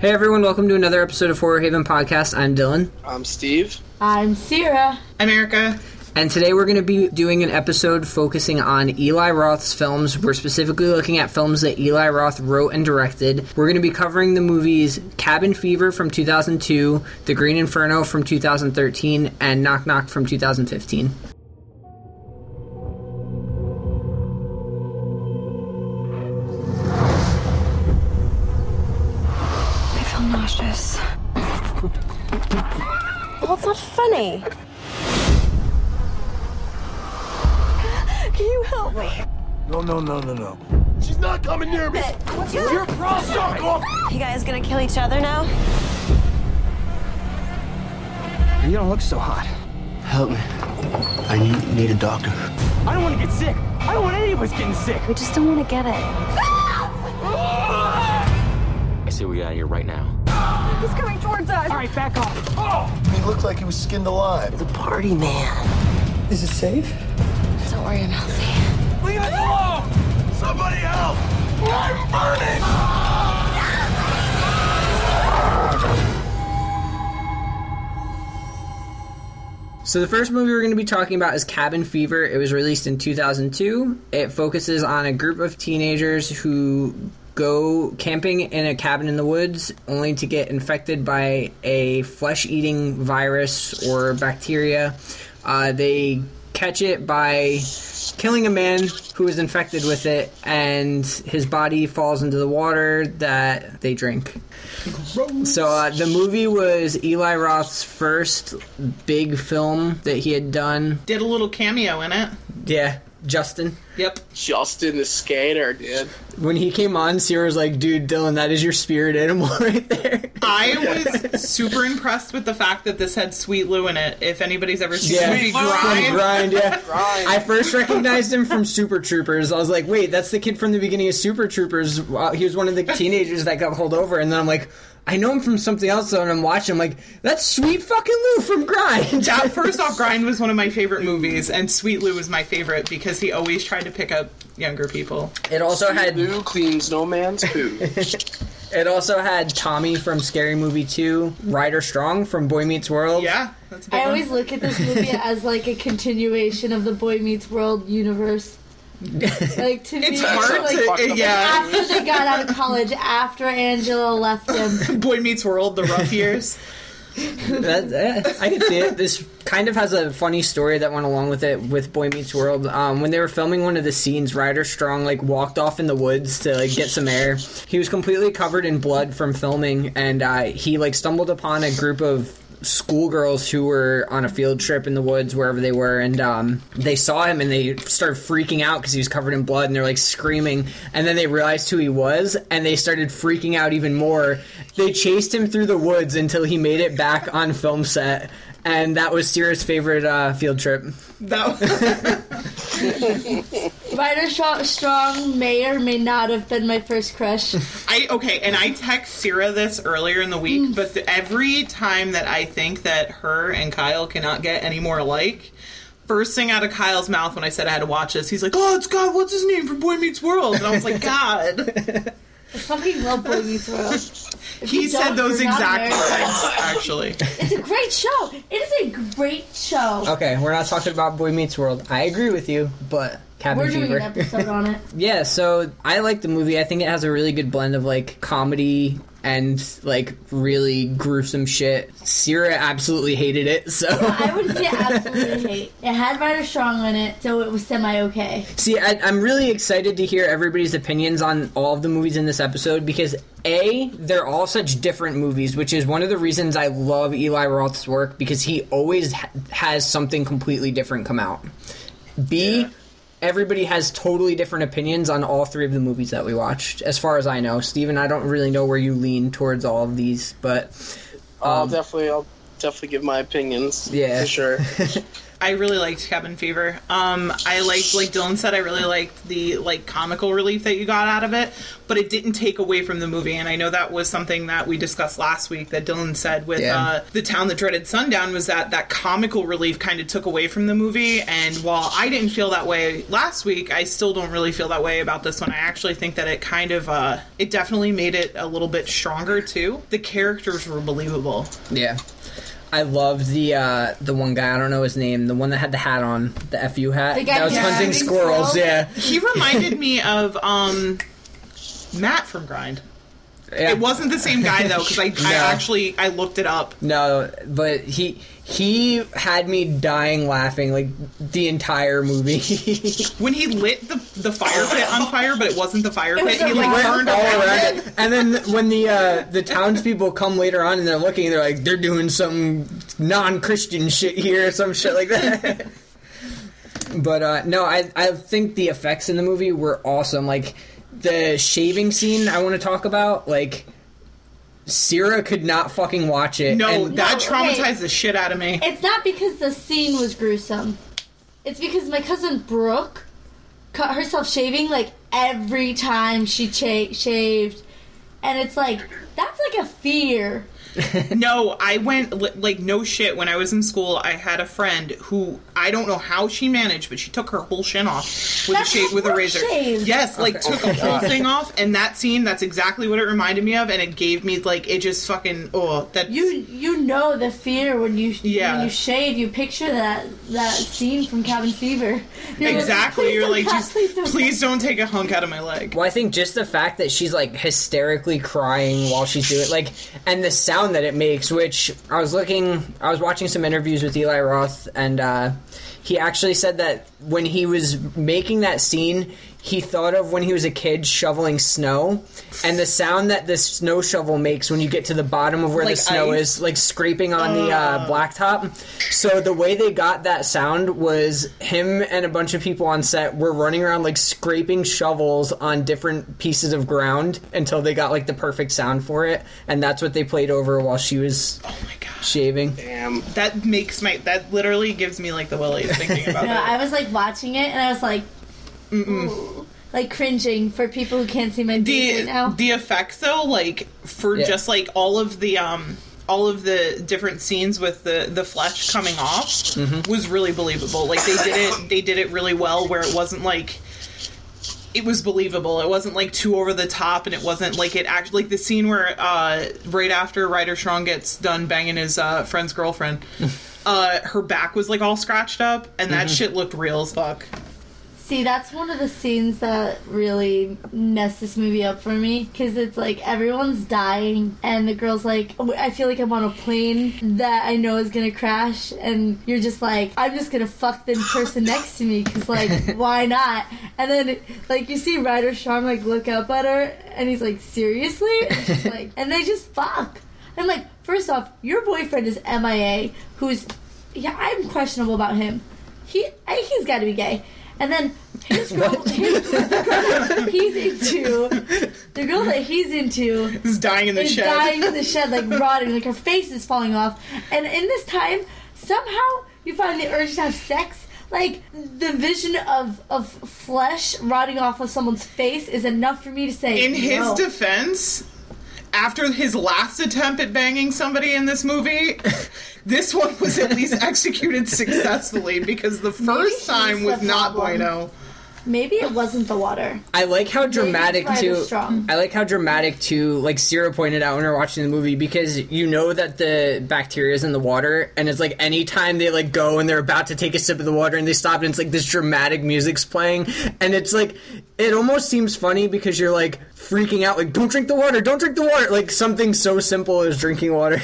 Hey everyone, welcome to another episode of Horror Haven Podcast. I'm Dylan, I'm Steve. I'm Sierra. I'm Erica. and today we're going to be doing an episode focusing on Eli Roth's films. We're specifically looking at films that Eli Roth wrote and directed. We're going to be covering the movies Cabin Fever from 2002, The Green Inferno from 2013, and Knock Knock from 2015. So hot. Help me. I need, need a doctor. I don't want to get sick. I don't want any of us getting sick. We just don't want to get it. I say we get out of here right now. He's coming towards us. All right, back off. He looked like he was skinned alive. The party man. Is it safe? Don't worry, I'm healthy. Leave us alone! Somebody help! I'm burning! So the first movie we're going to be talking about is Cabin Fever. It was released in 2002. It focuses on a group of teenagers who go camping in a cabin in the woods only to get infected by a flesh-eating virus or bacteria. Uh, they catch it by killing a man who is infected with it and his body falls into the water that they drink. Gross. So uh, the movie was Eli Roth's first big film that he had done. Did a little cameo in it. Yeah, Justin. Yep. Justin the skater, dude. When he came on, Sierra was like, "Dude, Dylan, that is your spirit animal right there." I was super impressed with the fact that this had Sweet Lou in it. If anybody's ever seen Yeah. the movie From Grind, Grind, yeah. Grind. I first recognized him from Super Troopers. I was like, "Wait, that's the kid from the beginning of Super Troopers." Wow, He was one of the teenagers that got pulled over, and then I'm like, "I know him from something else." though, And I'm watching, I'm like, "That's sweet fucking Lou from Grind." that uh, first off, Grind was one of my favorite movies, and Sweet Lou was my favorite because he always tried to pick up younger people. It also had Lou cleans no man's food. It also had Tommy from Scary Movie 2, Ryder Strong from Boy Meets World. Yeah, that's a big I one. always look at this movie as like a continuation of the Boy Meets World universe. Like to It's me, hard like, fucked to, up. yeah. after they got out of college, after Angela left him. Boy Meets World, the rough years. That, yeah, I can see it. This kind of has a funny story that went along with it with Boy Meets World. Um, when they were filming one of the scenes, Ryder Strong like walked off in the woods to like get some air. He was completely covered in blood from filming, and uh, he like stumbled upon a group of schoolgirls who were on a field trip in the woods wherever they were and um, they saw him and they started freaking out because he was covered in blood and they're like screaming. And then they realized who he was and they started freaking out even more. They chased him through the woods until he made it back on film set and that was Sierra's favorite uh, field trip. That, Ryder Strong, Strong may or may not have been my first crush. I okay, and I text Sarah this earlier in the week, but the, every time that I think that her and Kyle cannot get any more alike, first thing out of Kyle's mouth when I said I had to watch this, he's like, "Oh, it's God. What's his name from Boy Meets World?" And I was like, "God." I fucking love Boy Meets World. If he you said those exact words, actually. It's a great show. It is a great show. Okay, we're not talking about Boy Meets World. I agree with you, but Cabin We're doing Fever. an episode on it. Yeah, so I like the movie. I think it has a really good blend of like comedy and like really gruesome shit. Sierra absolutely hated it, so I wouldn't say absolutely hate. It had Ryder Strong in it, so it was semi okay. see, I, I'm really excited to hear everybody's opinions on all of the movies in this episode because a they're all such different movies, which is one of the reasons I love Eli Roth's work because he always ha- has something completely different come out. B. Everybody has totally different opinions on all three of the movies that we watched, as far as I know. Steven, I don't really know where you lean towards all of these, but I'll um, definitely, I'll definitely give my opinions. Yeah. for sure. I really liked Cabin Fever. Um, I liked, like Dylan said, I really liked the like comical relief that you got out of it, but it didn't take away from the movie. And I know that was something that we discussed last week that Dylan said with Yeah. uh, the town that dreaded sundown was that that comical relief kind of took away from the movie. And while I didn't feel that way last week, I still don't really feel that way about this one. I actually think that it kind of uh, it definitely made it a little bit stronger too. The characters were believable. Yeah. I loved the uh, the one guy. I don't know his name. The one that had the hat on, the fu hat. The guy that was who was hunting hunting squirrels. squirrels? Yeah. He reminded me of um Matt from Grind. Yeah. It wasn't the same guy though, because I, I actually I looked it up. No, but he he had me dying laughing like the entire movie. When he lit the the fire pit on fire, but it wasn't the fire pit. He like rock. burned all around around it. it. And then when the uh, the townspeople come later on and they're looking, they're like they're doing some non-Christian shit here, or some shit like that. but uh, no, I I think the effects in the movie were awesome. Like the shaving scene, I want to talk about. Like Sierra could not fucking watch it. No, and that No, traumatized okay. the shit out of me. It's not because the scene was gruesome. It's because my cousin Brooke cut herself shaving like every time she cha- shaved, and it's like that's like a fear. No, I went like no shit. When I was in school, I had a friend who I don't know how she managed, but she took her whole shin off with That's a shave with a razor. Brooke shaves. Yes, like took the whole thing off, and that scene, that's exactly what it reminded me of, and it gave me like it just fucking oh that You you know the fear when you Yeah. when you shave. You picture that that scene from Cabin Fever. You're exactly. "Please You're don't like cut, just please don't please don't take a hunk out of my leg. Well, I think just the fact that she's like hysterically crying while she's doing it, like, and the sound that it makes, which I was looking, I was watching some interviews with Eli Roth, and uh, he actually said that when he was making that scene, he thought of when he was a kid shoveling snow, and the sound that the snow shovel makes when you get to the bottom of where Like the snow ice? is, like scraping on the uh, blacktop. So the way they got that sound was him and a bunch of people on set were running around like scraping shovels on different pieces of ground until they got like the perfect sound for it, and that's what they played over while she was Oh my god. shaving. Damn. That makes my that literally gives me like the willies thinking about No, that. I was like watching it and I was like, ooh, like cringing for people who can't see my face the right now. the effects though like for Yeah. just like all of the um all of the different scenes with the the flesh coming off Mm-hmm. was really believable like they did it they did it really well where it wasn't like it was believable it wasn't like too over the top and it wasn't like it actually like the scene where uh right after ryder strong gets done banging his uh friend's girlfriend uh her back was like all scratched up and Mm-hmm. that shit looked real as fuck See, that's one of the scenes that really messed this movie up for me because it's like everyone's dying, and the girl's like, oh, I feel like I'm on a plane that I know is gonna crash, and you're just like, I'm just gonna fuck the person next to me because, like, why not? And then, like, you see Ryder Strong, like, look up at her, and he's like, Seriously? And like, and they just fuck. I'm like, first off, your boyfriend is MIA, who's, yeah, I'm questionable about him. He, I he's got to be gay. And then his girl, his, the girl that he's into, the girl that he's into is dying in the is shed dying in the shed, like rotting, like her face is falling off. And in this time, somehow you find the urge to have sex. Like the vision of of flesh rotting off of someone's face is enough for me to say. in his no. defense, after his last attempt at banging somebody in this movie, this one was at least executed successfully because the first time was not problem. bueno. Maybe it wasn't the water. I like how dramatic Ryder too. Strong. I like how dramatic too. Like Sierra pointed out when we are watching the movie, because you know that the bacteria is in the water, and it's like anytime they like go and they're about to take a sip of the water and they stop, and it's like this dramatic music's playing, and it's like it almost seems funny because you're like freaking out, like don't drink the water, don't drink the water, like something so simple as drinking water.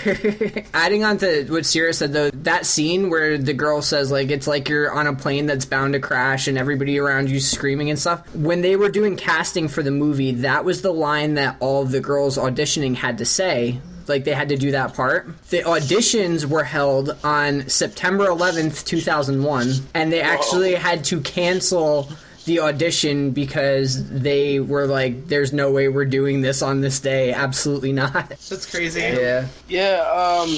Adding on to what Sierra said though, that scene where the girl says like it's like you're on a plane that's bound to crash and everybody around you screaming and stuff. When they were doing casting for the movie, that was the line that all the girls auditioning had to say. Like they had to do that part. The auditions were held on September 11th, 2001, and they actually had to cancel the audition because they were like, "There's no way we're doing this on this day. Absolutely not." That's crazy. Yeah. Yeah, um,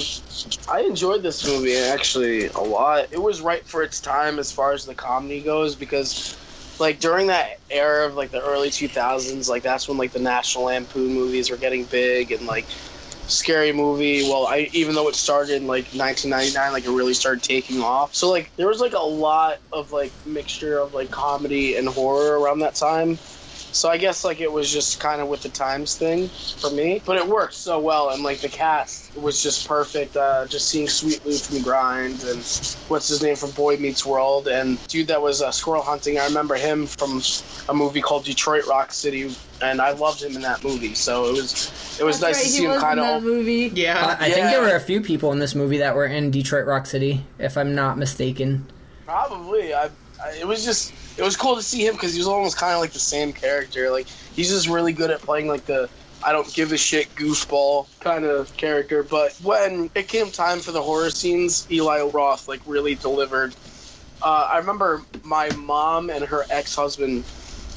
I enjoyed this movie actually a lot. It was right for its time as far as the comedy goes because, like, during that era of like the early 2000s, like that's when like the National Lampoon movies were getting big and like scary movie. Well, I even though it started in like 1999, like it really started taking off. So like there was like a lot of like mixture of like comedy and horror around that time. So I guess like it was just kind of with the times thing for me, but it worked so well, and like the cast was just perfect. Uh, just seeing Sweet Lou from Grind and what's his name from Boy Meets World, and dude that was uh, squirrel hunting. I remember him from a movie called Detroit Rock City, and I loved him in that movie. So it was it was That's nice right, to he see him kind of. movie. Yeah. I I think there were a few people in this movie that were in Detroit Rock City, if I'm not mistaken. Probably. I, I. It was just. It was cool to see him because he was almost kind of like the same character. Like he's just really good at playing like the I don't give a shit goofball kind of character. But when it came time for the horror scenes, Eli Roth like really delivered. Uh, I remember my mom and her ex-husband.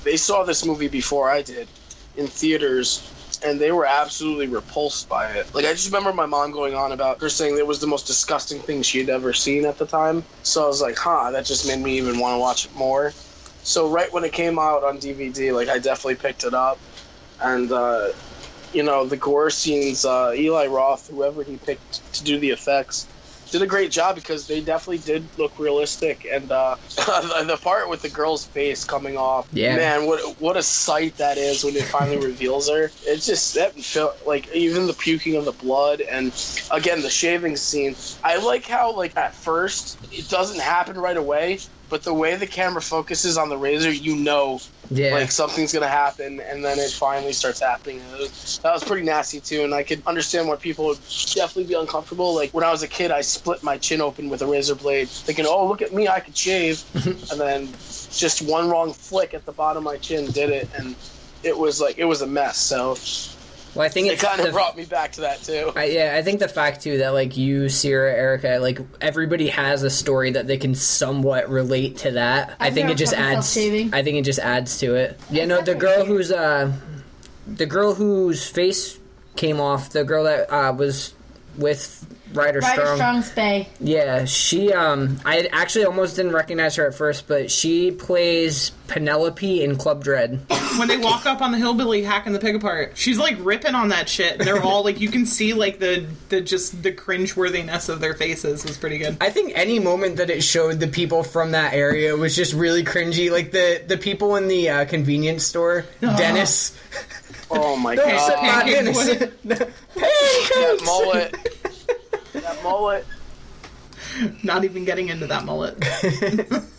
They saw this movie before I did in theaters. And they were absolutely repulsed by it. Like I just remember my mom going on about her saying it was the most disgusting thing she had ever seen at the time. So I was like, huh, that just made me even want to watch it more. So right when it came out on DVD, like I definitely picked it up, and uh, you know the gore scenes. Uh, Eli Roth, whoever he picked to do the effects, did a great job because they definitely did look realistic. And uh, the part with the girl's face coming off, Yeah. man, what what a sight that is when it finally reveals her. It's just that felt like even the puking of the blood, and again the shaving scene. I like how like at first it doesn't happen right away. But the way the camera focuses on the razor, you know Yeah. like something's gonna happen, and then it finally starts happening. Was, that was pretty nasty too, and I could understand why people would definitely be uncomfortable. Like when I was a kid, I split my chin open with a razor blade, thinking, "Oh, look at me, I could shave," and then just one wrong flick at the bottom of my chin did it, and it was like it was a mess. So well, I think it kind of brought me back to that too. I, yeah, I think the fact too that like you, Sierra, Erica, like everybody has a story that they can somewhat relate to that. i I've think it just adds. I think it just adds to it. Yeah, no, the girl shaved. who's uh, the girl whose face came off, the girl that uh was with Ryder Ryder Strong. Strong's Bay. Yeah, she um I actually almost didn't recognize her at first, but she plays Penelope in Club Dread. when they walk up on the hillbilly hacking the pig apart, she's like ripping on that shit. And they're all like, you can see like the the just the cringe worthiness of their faces was pretty good. I think any moment that it showed the people from that area was just really cringy. Like the the people in the uh, convenience store, Dennis. Oh my Don't god, sit by pancake Dennis. that mullet, that mullet. Not even getting into that mullet.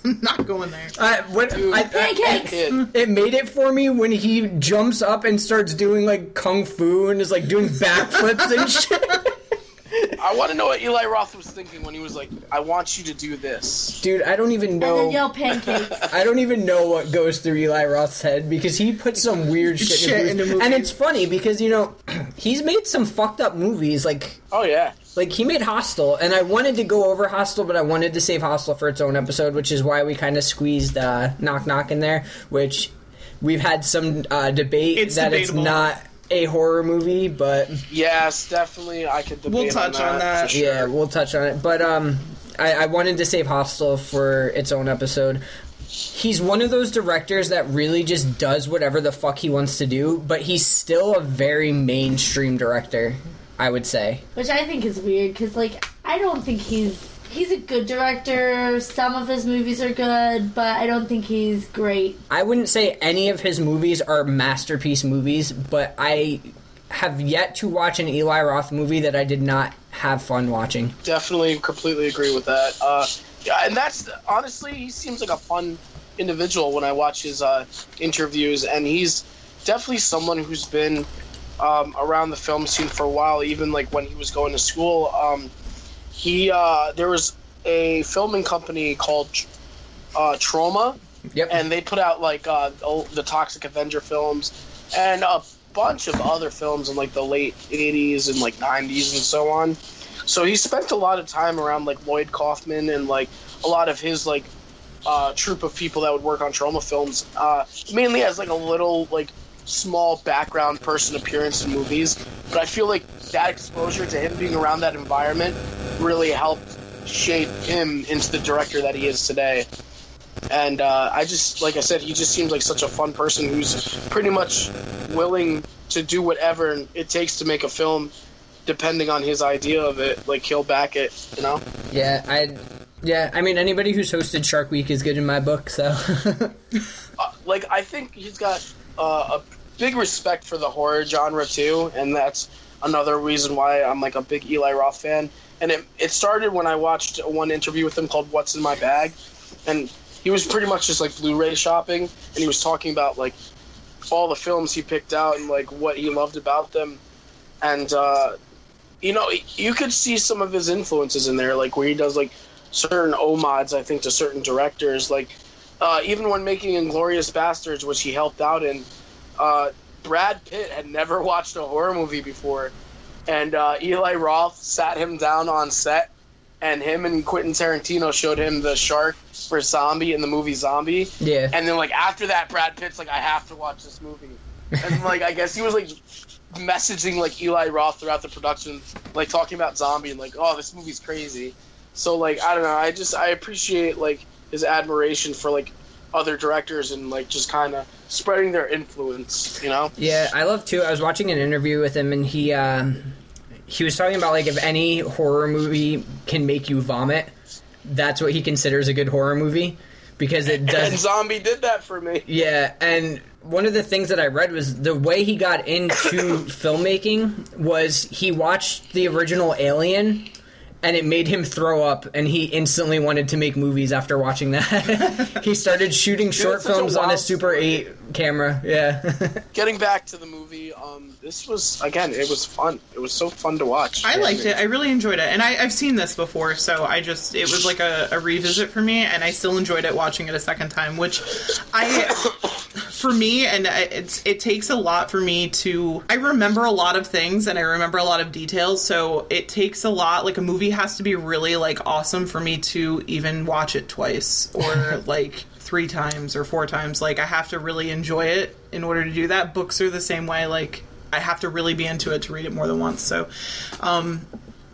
Not going there. Uh, what, I, That Pancakes. kid. it made it for me when he jumps up and starts doing like kung fu and is like doing backflips and shit. I want to know what Eli Roth was thinking when he was like, "I want you to do this." Dude, I don't even know. And then know. yell pancakes. I don't even know what goes through Eli Roth's head because he puts some weird shit, Shit in into movies. movies. And it's funny because you know he's made some fucked up movies. Like Oh yeah. like he made Hostel, and I wanted to go over Hostel, but I wanted to save Hostel for its own episode, which is why we kind of squeezed uh, Knock Knock in there. Which we've had some uh, debate It's that it's not a horror movie, but Yes, definitely. I could debate We'll touch on that. for sure. yeah, we'll touch on it. But um, I, I wanted to save Hostel for its own episode. He's one of those directors that really just does whatever the fuck he wants to do, but he's still a very mainstream director. I would say. Which I think is weird because, like, I don't think he's. He's a good director. Some of his movies are good, but I don't think he's great. I wouldn't say any of his movies are masterpiece movies, but I have yet to watch an Eli Roth movie that I did not have fun watching. Definitely, completely agree with that. Uh, yeah, and that's honestly, he seems like a fun individual when I watch his uh, interviews, and he's definitely someone who's been um, around the film scene for a while. Even like when he was going to school, um, he uh, there was a filming company called uh, Troma, Yep. and they put out like uh, the Toxic Avenger films and a bunch of other films in like the late '80s and like '90s and so on. So he spent a lot of time around like Lloyd Kaufman and like a lot of his like uh, troupe of people that would work on Troma films, uh, mainly as like a little like small background person appearance in movies. But I feel like that exposure to him being around that environment really helped shape him into the director that he is today. And uh, I just, like I said, he just seems like such a fun person who's pretty much willing to do whatever it takes to make a film, depending on his idea of it. Like he'll back it, you know. Yeah, I. Yeah, I mean anybody who's hosted Shark Week is good in my book. So. Uh, like I think he's got uh, a big respect for the horror genre too, and that's another reason why I'm like a big Eli Roth fan. And it it started when I watched one interview with him called "What's in My Bag," and he was pretty much just like Blu-ray shopping, and he was talking about like all the films he picked out and like what he loved about them, and uh, you know you could see some of his influences in there, like where he does like certain omads, I think, to certain directors, like uh, even when making Inglourious Basterds, which he helped out in, uh, Brad Pitt had never watched a horror movie before, and uh, Eli Roth sat him down on set, and him and Quentin Tarantino showed him the shark for Zombie in the movie Zombie. Yeah. And then like after that, Brad Pitt's like, I have to watch this movie, and like I guess he was like messaging like Eli Roth throughout the production, like talking about Zombie and like, oh, this movie's crazy. So like I don't know, I just I appreciate like his admiration for like other directors and like just kind of spreading their influence, you know? Yeah, I love too. I was watching an interview with him, and he um, he was talking about like if any horror movie can make you vomit, that's what he considers a good horror movie because it does. And. Zombie did that for me. Yeah, and one of the things that I read was the way he got into filmmaking was he watched the original Alien. And it made him throw up, and he instantly wanted to make movies after watching that. he started shooting short such a films on a Super story. 8 camera. Yeah. Getting back to the movie, um, this was again, it was fun. It was so fun to watch. I liked it. I really enjoyed it, and I, I've seen this before, so I just it was like a, a revisit for me, and I still enjoyed it watching it a second time. Which I, for me, and it's it takes a lot for me to. I remember a lot of things, and I remember a lot of details, so it takes a lot. Like a movie has to be really like awesome for me to even watch it twice or like three times or four times. Like I have to really enjoy it in order to do that. Books are the same way. Like I have to really be into it to read it more than once. So, um,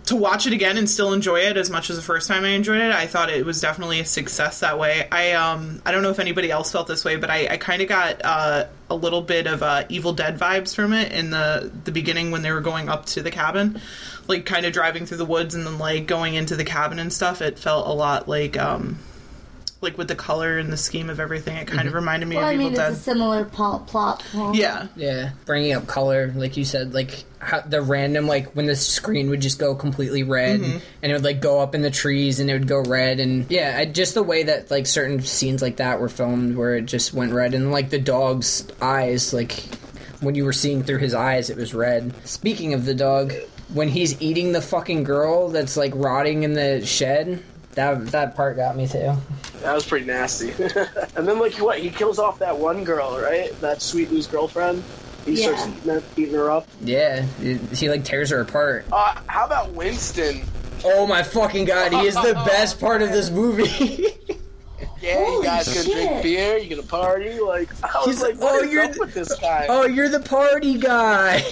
to watch it again and still enjoy it as much as the first time I enjoyed it, I thought it was definitely a success that way. I um I don't know if anybody else felt this way, but I, I kind of got uh, a little bit of uh, Evil Dead vibes from it in the the beginning when they were going up to the cabin, like kind of driving through the woods and then like going into the cabin and stuff. It felt a lot like um like with the color and the scheme of everything. It kind of reminded me Well, of I Evil mean, Dead. it's a similar plot. plot point. yeah, Yeah, bringing up color, like you said, like how the random, like when the screen would just go completely red, Mm-hmm. and it would like go up in the trees, and it would go red, and yeah, I, just the way that like certain scenes like that were filmed, where it just went red, and like the dog's eyes, like when you were seeing through his eyes, it was red. Speaking of the dog, when he's eating the fucking girl that's like rotting in the shed, that that part got me too. That was pretty nasty. and then like what? He kills off that one girl, right? That sweet loose girlfriend. He Yeah. starts eating her, eating her up. Yeah, he like tears her apart. Uh, how about Winston? Oh my fucking god, he is the best part of this movie. Yeah, you Holy guys gonna drink beer? You gonna party? Like I was He's like, like, what "Oh, is you're up the- with this guy? oh, you're the party guy.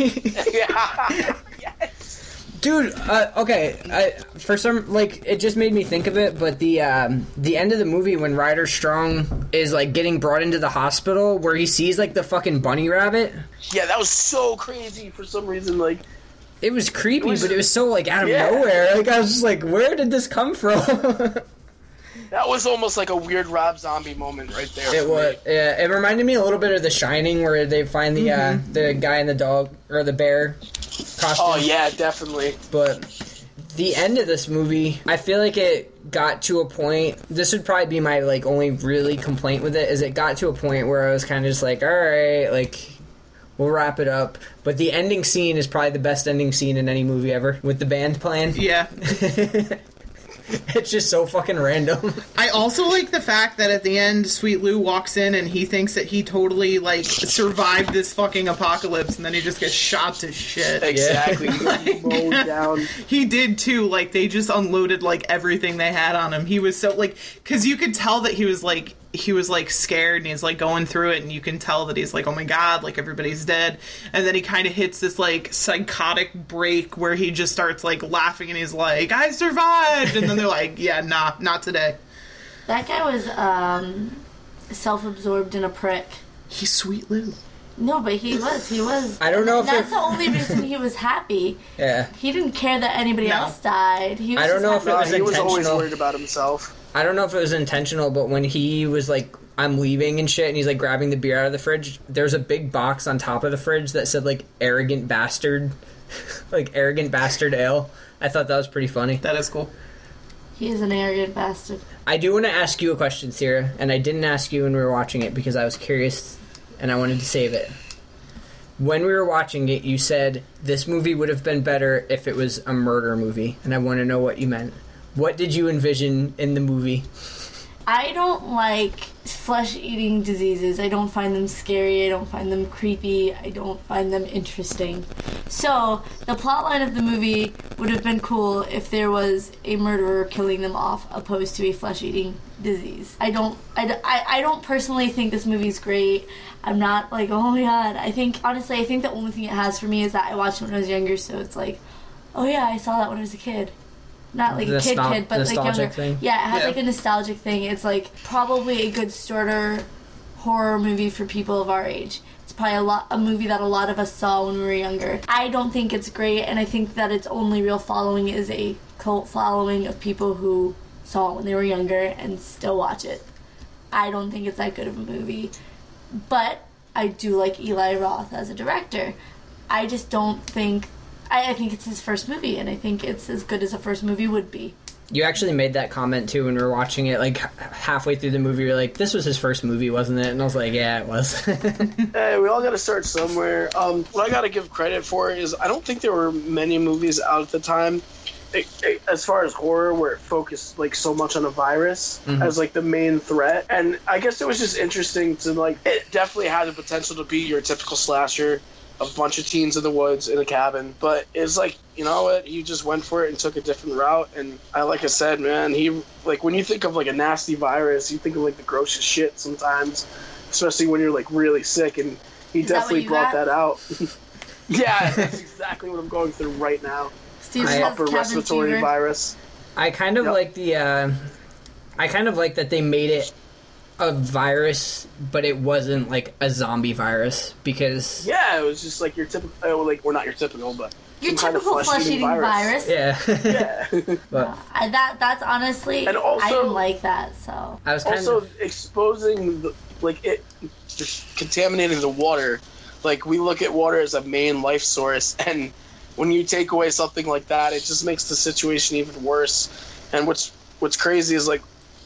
yeah. Yes. Dude, uh, okay. I, for some, like, it just made me think of it. But the um, the end of the movie when Ryder Strong is like getting brought into the hospital, where he sees like the fucking bunny rabbit. yeah, that was so crazy for some reason. Like It was creepy, It was- but it was so like out of Yeah. nowhere. Like I was just like, where did this come from? that was almost like a weird Rob Zombie moment right there. It was. me. Yeah, it reminded me a little bit of The Shining, where they find the uh, the guy and the dog or the bear costume. Oh yeah, definitely. But the end of this movie, I feel like it got to a point. This would probably be my like only really complaint with it is it got to a point where I was kind of just like, all right, like we'll wrap it up. But the ending scene is probably the best ending scene in any movie ever with the band playing. yeah. it's just so fucking random. I also like the fact that at the end, Sweet Lou walks in and he thinks that he totally like survived this fucking apocalypse, and then he just gets shot to shit. Exactly. He mowed down. He did too. Like they just unloaded like everything they had on him. He was so like because you could tell that he was like he was like scared and he's like going through it and you can tell that he's like oh my god like everybody's dead and then he kind of hits this like psychotic break where he just starts like laughing and he's like i survived and then they're like yeah nah not today That guy was um, self-absorbed and a prick. he's sweet lou No, but he was. He was. I don't know if That's it- the only reason he was happy. Yeah. He didn't care that anybody No. else died. He was I don't know if happy it No, was he was always worried about himself. I don't know if it was intentional, but when he was like, I'm leaving and shit, and he's like grabbing the beer out of the fridge, there's a big box on top of the fridge that said like arrogant bastard, like arrogant bastard ale. I thought that was pretty funny. that is cool He is an arrogant bastard. I do want to ask you a question, Sarah, and I didn't ask you when we were watching it because I was curious and I wanted to save it. When we were watching it, you said this movie would have been better if it was a murder movie, and I want to know what you meant. What did you envision in the movie? I don't like flesh eating diseases. I don't find them scary. I don't find them creepy. I don't find them interesting. So, the plotline of the movie would have been cool if there was a murderer killing them off opposed to a flesh eating disease. I don't I, I- I don't personally think this movie's great. I'm not like, "Oh my god." I think honestly, I think the only thing it has for me is that I watched it when I was younger, so it's like, "Oh yeah, I saw that when I was a kid." Not like a kid Nostal- kid, but like younger. thing? Yeah, it has Yeah. like a nostalgic thing. It's like probably a good starter horror movie for people of our age. It's probably a lot a movie that a lot of us saw when we were younger. I don't think it's great, and I think that its only real following is a cult following of people who saw it when they were younger and still watch it. I don't think it's that good of a movie, but I do like Eli Roth as a director. I just don't think. I, I think it's his first movie, and I think it's as good as a first movie would be. You actually made that comment too when we were watching it. Like halfway through the movie, you're like, "This was his first movie, wasn't it?" And I was like, "Yeah, it was." Hey, we all got to start somewhere. Um, what I got to give credit for is I don't think there were many movies out at the time, it, it- as far as horror, where it focused like so much on a virus mm-hmm. as like the main threat. And I guess it was just interesting to like. It definitely had the potential to be your typical slasher, a bunch of teens in the woods in a cabin. But it's like you know what? He just went for it and took a different route. And I like I said, man, he like when you think of like a nasty virus, you think of like the grossest shit sometimes especially when you're like really sick and he Is definitely you brought got? that out yeah that's exactly what i'm going through right now Steve I- upper cabin respiratory fever. virus I kind of Yep. like the. Uh, I kind of like that they made it a virus, but it wasn't like a zombie virus because yeah it was just like your typical oh, like we're not your typical but Your some kind of typical flesh-eating flesh-eating virus. yeah. yeah but uh, I, that that's honestly, And also- I didn't like that. So I was kind also of exposing the, like it just contaminating the water like we look at water as a main life source and when you take away something like that it just makes the situation even worse and what's what's crazy is like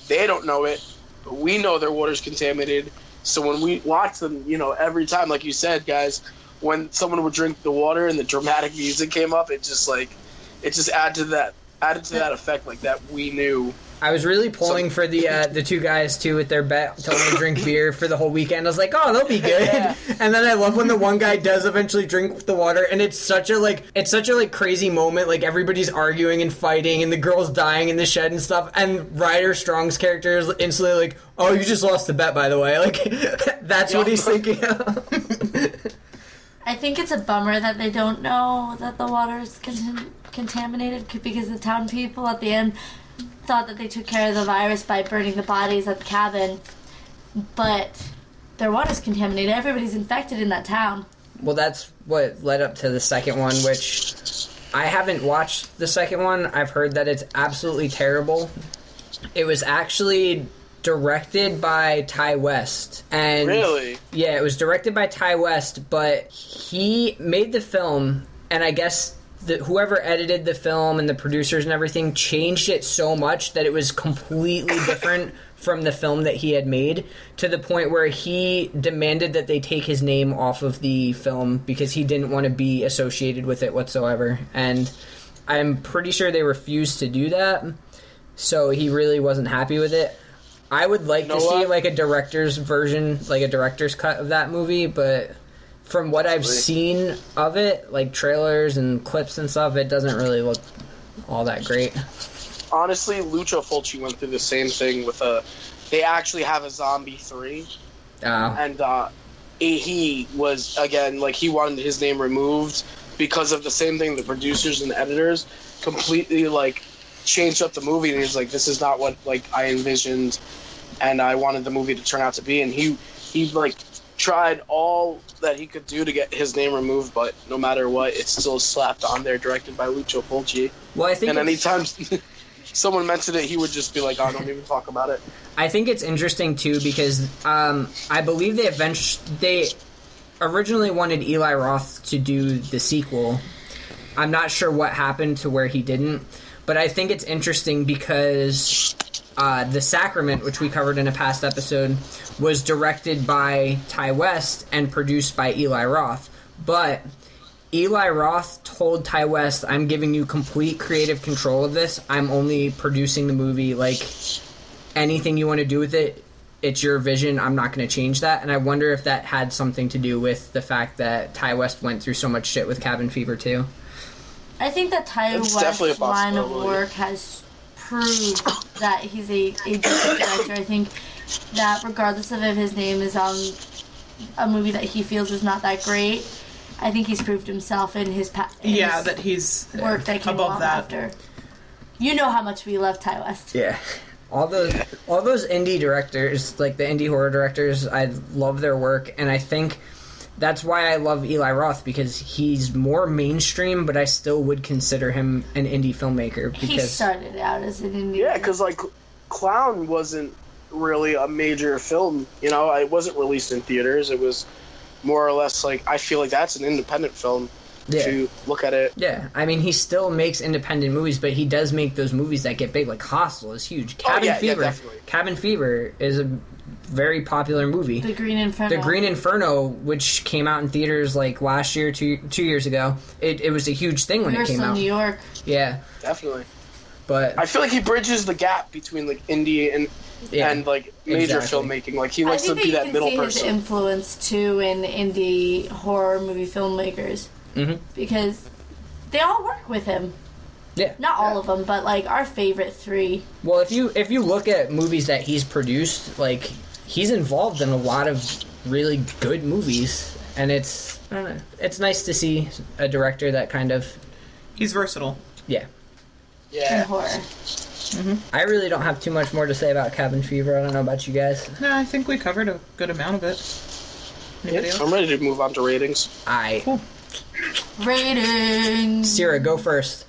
they don't know it but we know their water's contaminated. So when we watch them you know every time like you said guys when someone would drink the water and the dramatic music came up it just like it just added to that added to that effect like that we knew I was really pulling for the uh, the two guys too with their bet to only drink beer for the whole weekend. I was like, oh, they'll be good. Yeah. And then I love when the one guy does eventually drink the water, and it's such a like it's such a like crazy moment. Like everybody's arguing and fighting, and the girl's dying in the shed and stuff. And Ryder Strong's character is instantly like, oh, you just lost the bet, by the way. Like that's what he's thinking. of. I think it's a bummer that they don't know that the water is con- contaminated because the town people at the end thought that they took care of the virus by burning the bodies at the cabin, but their water's contaminated. Everybody's infected in that town. Well, that's what led up to the second one, which I haven't watched the second one. I've heard that it's absolutely terrible. It was actually directed by Ti West, and Really? yeah, it was directed by Ti West, but he made the film, and I guess the, whoever edited the film and the producers and everything changed it so much that it was completely different from the film that he had made to the point where he demanded that they take his name off of the film because he didn't want to be associated with it whatsoever. And I'm pretty sure they refused to do that. so he really wasn't happy with it. I would like You know to see like a director's version, like a director's cut of that movie, but from what I've seen of it, like trailers and clips and stuff, it doesn't really look all that great. Honestly, Lucio Fulci went through the same thing with a. They actually have a Zombie Three, Uh, and uh, he- he was again like he wanted his name removed because of the same thing. The producers and editors completely like changed up the movie, and he's like, "This is not what like I envisioned, and I wanted the movie to turn out to be." And he he like tried all that he could do to get his name removed, but no matter what, it's still slapped on there, directed by Lucio Fulci. well, I think And anytime someone mentioned it, he would just be like, "I don't even talk about it." I think it's interesting too because um, I believe they eventually they originally wanted Eli Roth to do the sequel. I'm not sure what happened to where he didn't, but I think it's interesting because uh, the Sacrament, which we covered in a past episode, was directed by Ti West and produced by Eli Roth, but. Eli Roth told Ti West, "I'm giving you complete creative control of this. I'm only producing the movie. Like anything you want to do with it, it's your vision. I'm not going to change that." And I wonder if that had something to do with the fact that Ti West went through so much shit with Cabin Fever too. I think that Ty It's definitely West's line of work has proved that he's a, a decent director. I think that regardless of if his name is on a movie that he feels is not that great, I think he's proved himself in his past. Yeah, his that he's uh, work that came above that. after. You know how much we love Ti West. Yeah. All those all those indie directors, like the indie horror directors, I love their work and I think that's why I love Eli Roth because he's more mainstream, but I still would consider him an indie filmmaker Because He started out as an indie. Yeah, because like Clown wasn't really a major film. You know, it wasn't released in theaters. It was more or less like I feel like that's an independent film. Yeah. To look at it, Yeah, I mean, he still makes independent movies, but he does make those movies that get big. Like Hostel is huge. Oh, Cabin Oh, yeah, yeah, Fever, definitely. Cabin Fever is a very popular movie. The Green Inferno. The Green Inferno, which came out in theaters like last year, two two years ago, it, it was a huge thing when We it came still in out. New York. Yeah, definitely. but I feel like he bridges the gap between like indie and yeah, and like major exactly. filmmaking. Like he I likes to that be you that can middle see his person. influence too in indie horror movie filmmakers Mhm. because they all work with him. Yeah. Not all of them, but like our favorite three. Well, if you if you look at movies that he's produced, like he's involved in a lot of really good movies, and it's I don't know, it's nice to see a director that kind of He's versatile. yeah. in Yeah, horror. Mm-hmm. I really don't have too much more to say about Cabin Fever. I don't know about you guys. No, I think we covered a good amount of it. Anybody Yeah, else? I'm ready to move on to ratings. I Ratings Sierra, go first.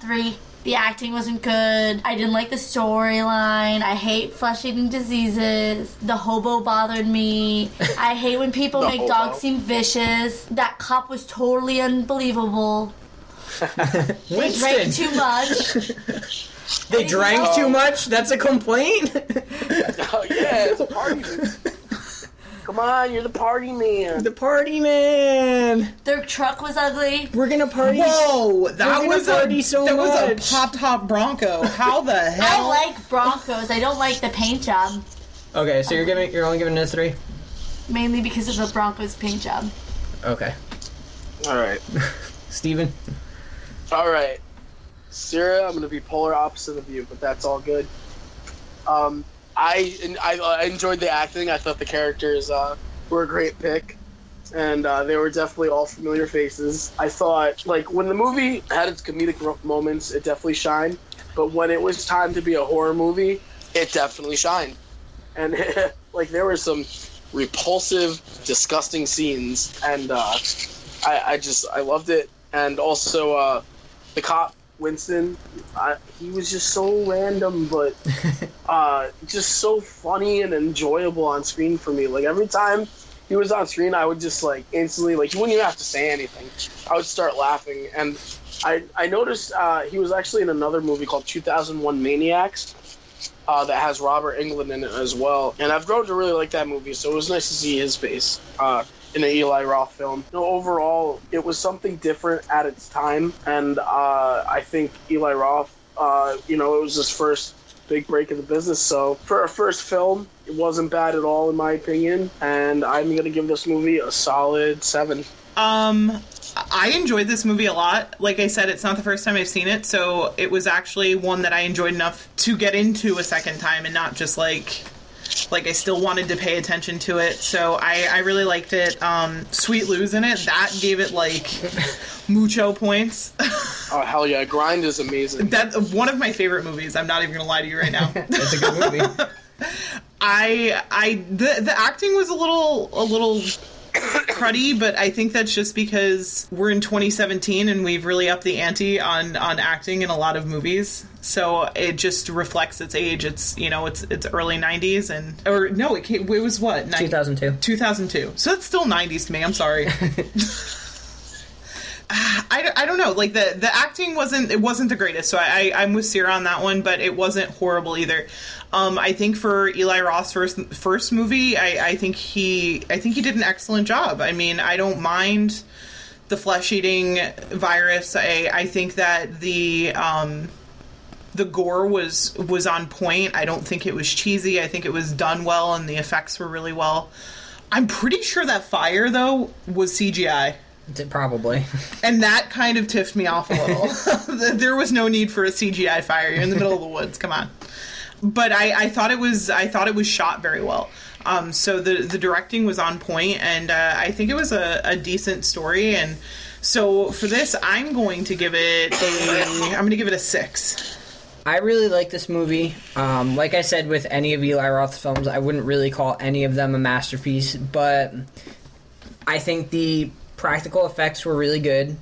three. The acting wasn't good. I didn't like the storyline. I hate flesh-eating diseases. The hobo bothered me. I hate when people make hobo. dogs seem vicious. That cop was totally unbelievable. They drank too much. they drank too much. That's a complaint. Oh yeah, it's a party. Come on, you're the party man. the party man. Their truck was ugly. We're gonna party. Whoa, that was party a so that was a pop top Bronco. How the hell? I like Broncos. I don't like the paint job. Okay, so you're giving you're only giving it a three. Mainly because of the Broncos paint job. Okay, All right, Steven. all right. Sarah, I'm gonna be polar opposite of you, but that's all good. Um, I I, I enjoyed the acting. I thought the characters uh, were a great pick, and uh, they were definitely all familiar faces. I thought like when the movie had its comedic moments, it definitely shined. But when it was time to be a horror movie, it definitely shined. And like there were some repulsive, disgusting scenes, and uh, I, I just I loved it. And also uh, the cop Winston, I, he was just so random, but uh, just so funny and enjoyable on screen for me. Like every time he was on screen, I would just like instantly like he wouldn't even have to say anything. I would start laughing, and I I noticed uh, he was actually in another movie called 2001 Maniacs. Uh, that has Robert Englund in it as well, and I've grown to really like that movie. So it was nice to see his face uh, in an Eli Roth film. No, overall, it was something different at its time, and uh, I think Eli Roth Uh, you know, it was his first big break in the business. So for a first film, it wasn't bad at all in my opinion. And I'm gonna give this movie a solid seven. Um, I enjoyed this movie a lot. Like I said, it's not the first time I've seen it, so it was actually one that I enjoyed enough to get into a second time and not just like like I still wanted to pay attention to it. So I, I really liked it. Um, Sweet Lou's in it. That gave it like mucho points. Oh hell yeah, Grind is amazing. that one of my favorite movies. I'm not even gonna lie to you right now. It's a good movie. I I the the acting was a little a little cruddy, but I think that's just because we're in 2017 and we've really upped the ante on on acting in a lot of movies. So it just reflects its age. It's you know it's it's early 90s and or no, it came, it was what 90 2002. 2002. So it's still 90s to me. I'm sorry. Ah, I, I don't know. Like the the acting wasn't it wasn't the greatest. So I, I I'm with Sierra on that one, but it wasn't horrible either. Um, I think for Eli Roth's first first movie, I, I think he I think he did an excellent job. I mean, I don't mind the flesh eating virus. I I think that the um, the gore was was on point. I don't think it was cheesy. I think it was done well, and the effects were really well. I'm pretty sure that fire though was CGI. Did probably. And that kind of tiffed me off a little. there was no need for a CGI fire. You're in the middle of the woods. Come on. But I, I thought it was I thought it was shot very well. Um, so the the directing was on point, and uh, I think it was a, a decent story. And so for this, I'm going to give it a I'm going to give it a six. I really like this movie. Um, like I said, with any of Eli Roth's films, I wouldn't really call any of them a masterpiece, but I think the practical effects were really good.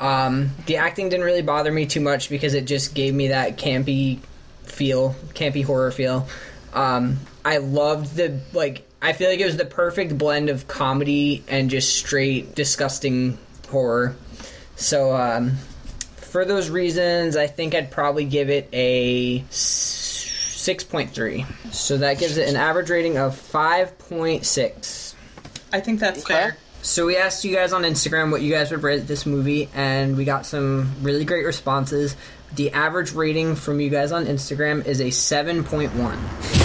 Um, the acting didn't really bother me too much because it just gave me that campy feel, campy horror feel. Um, I loved the like. I feel like it was the perfect blend of comedy and just straight disgusting horror. So um, for those reasons, I think I'd probably give it a 6.3. So that gives it an average rating of 5.6. I think that's Okay. fair. So we asked you guys on Instagram what you guys would rate this movie, and we got some really great responses. The average rating from you guys on Instagram is a 7.1.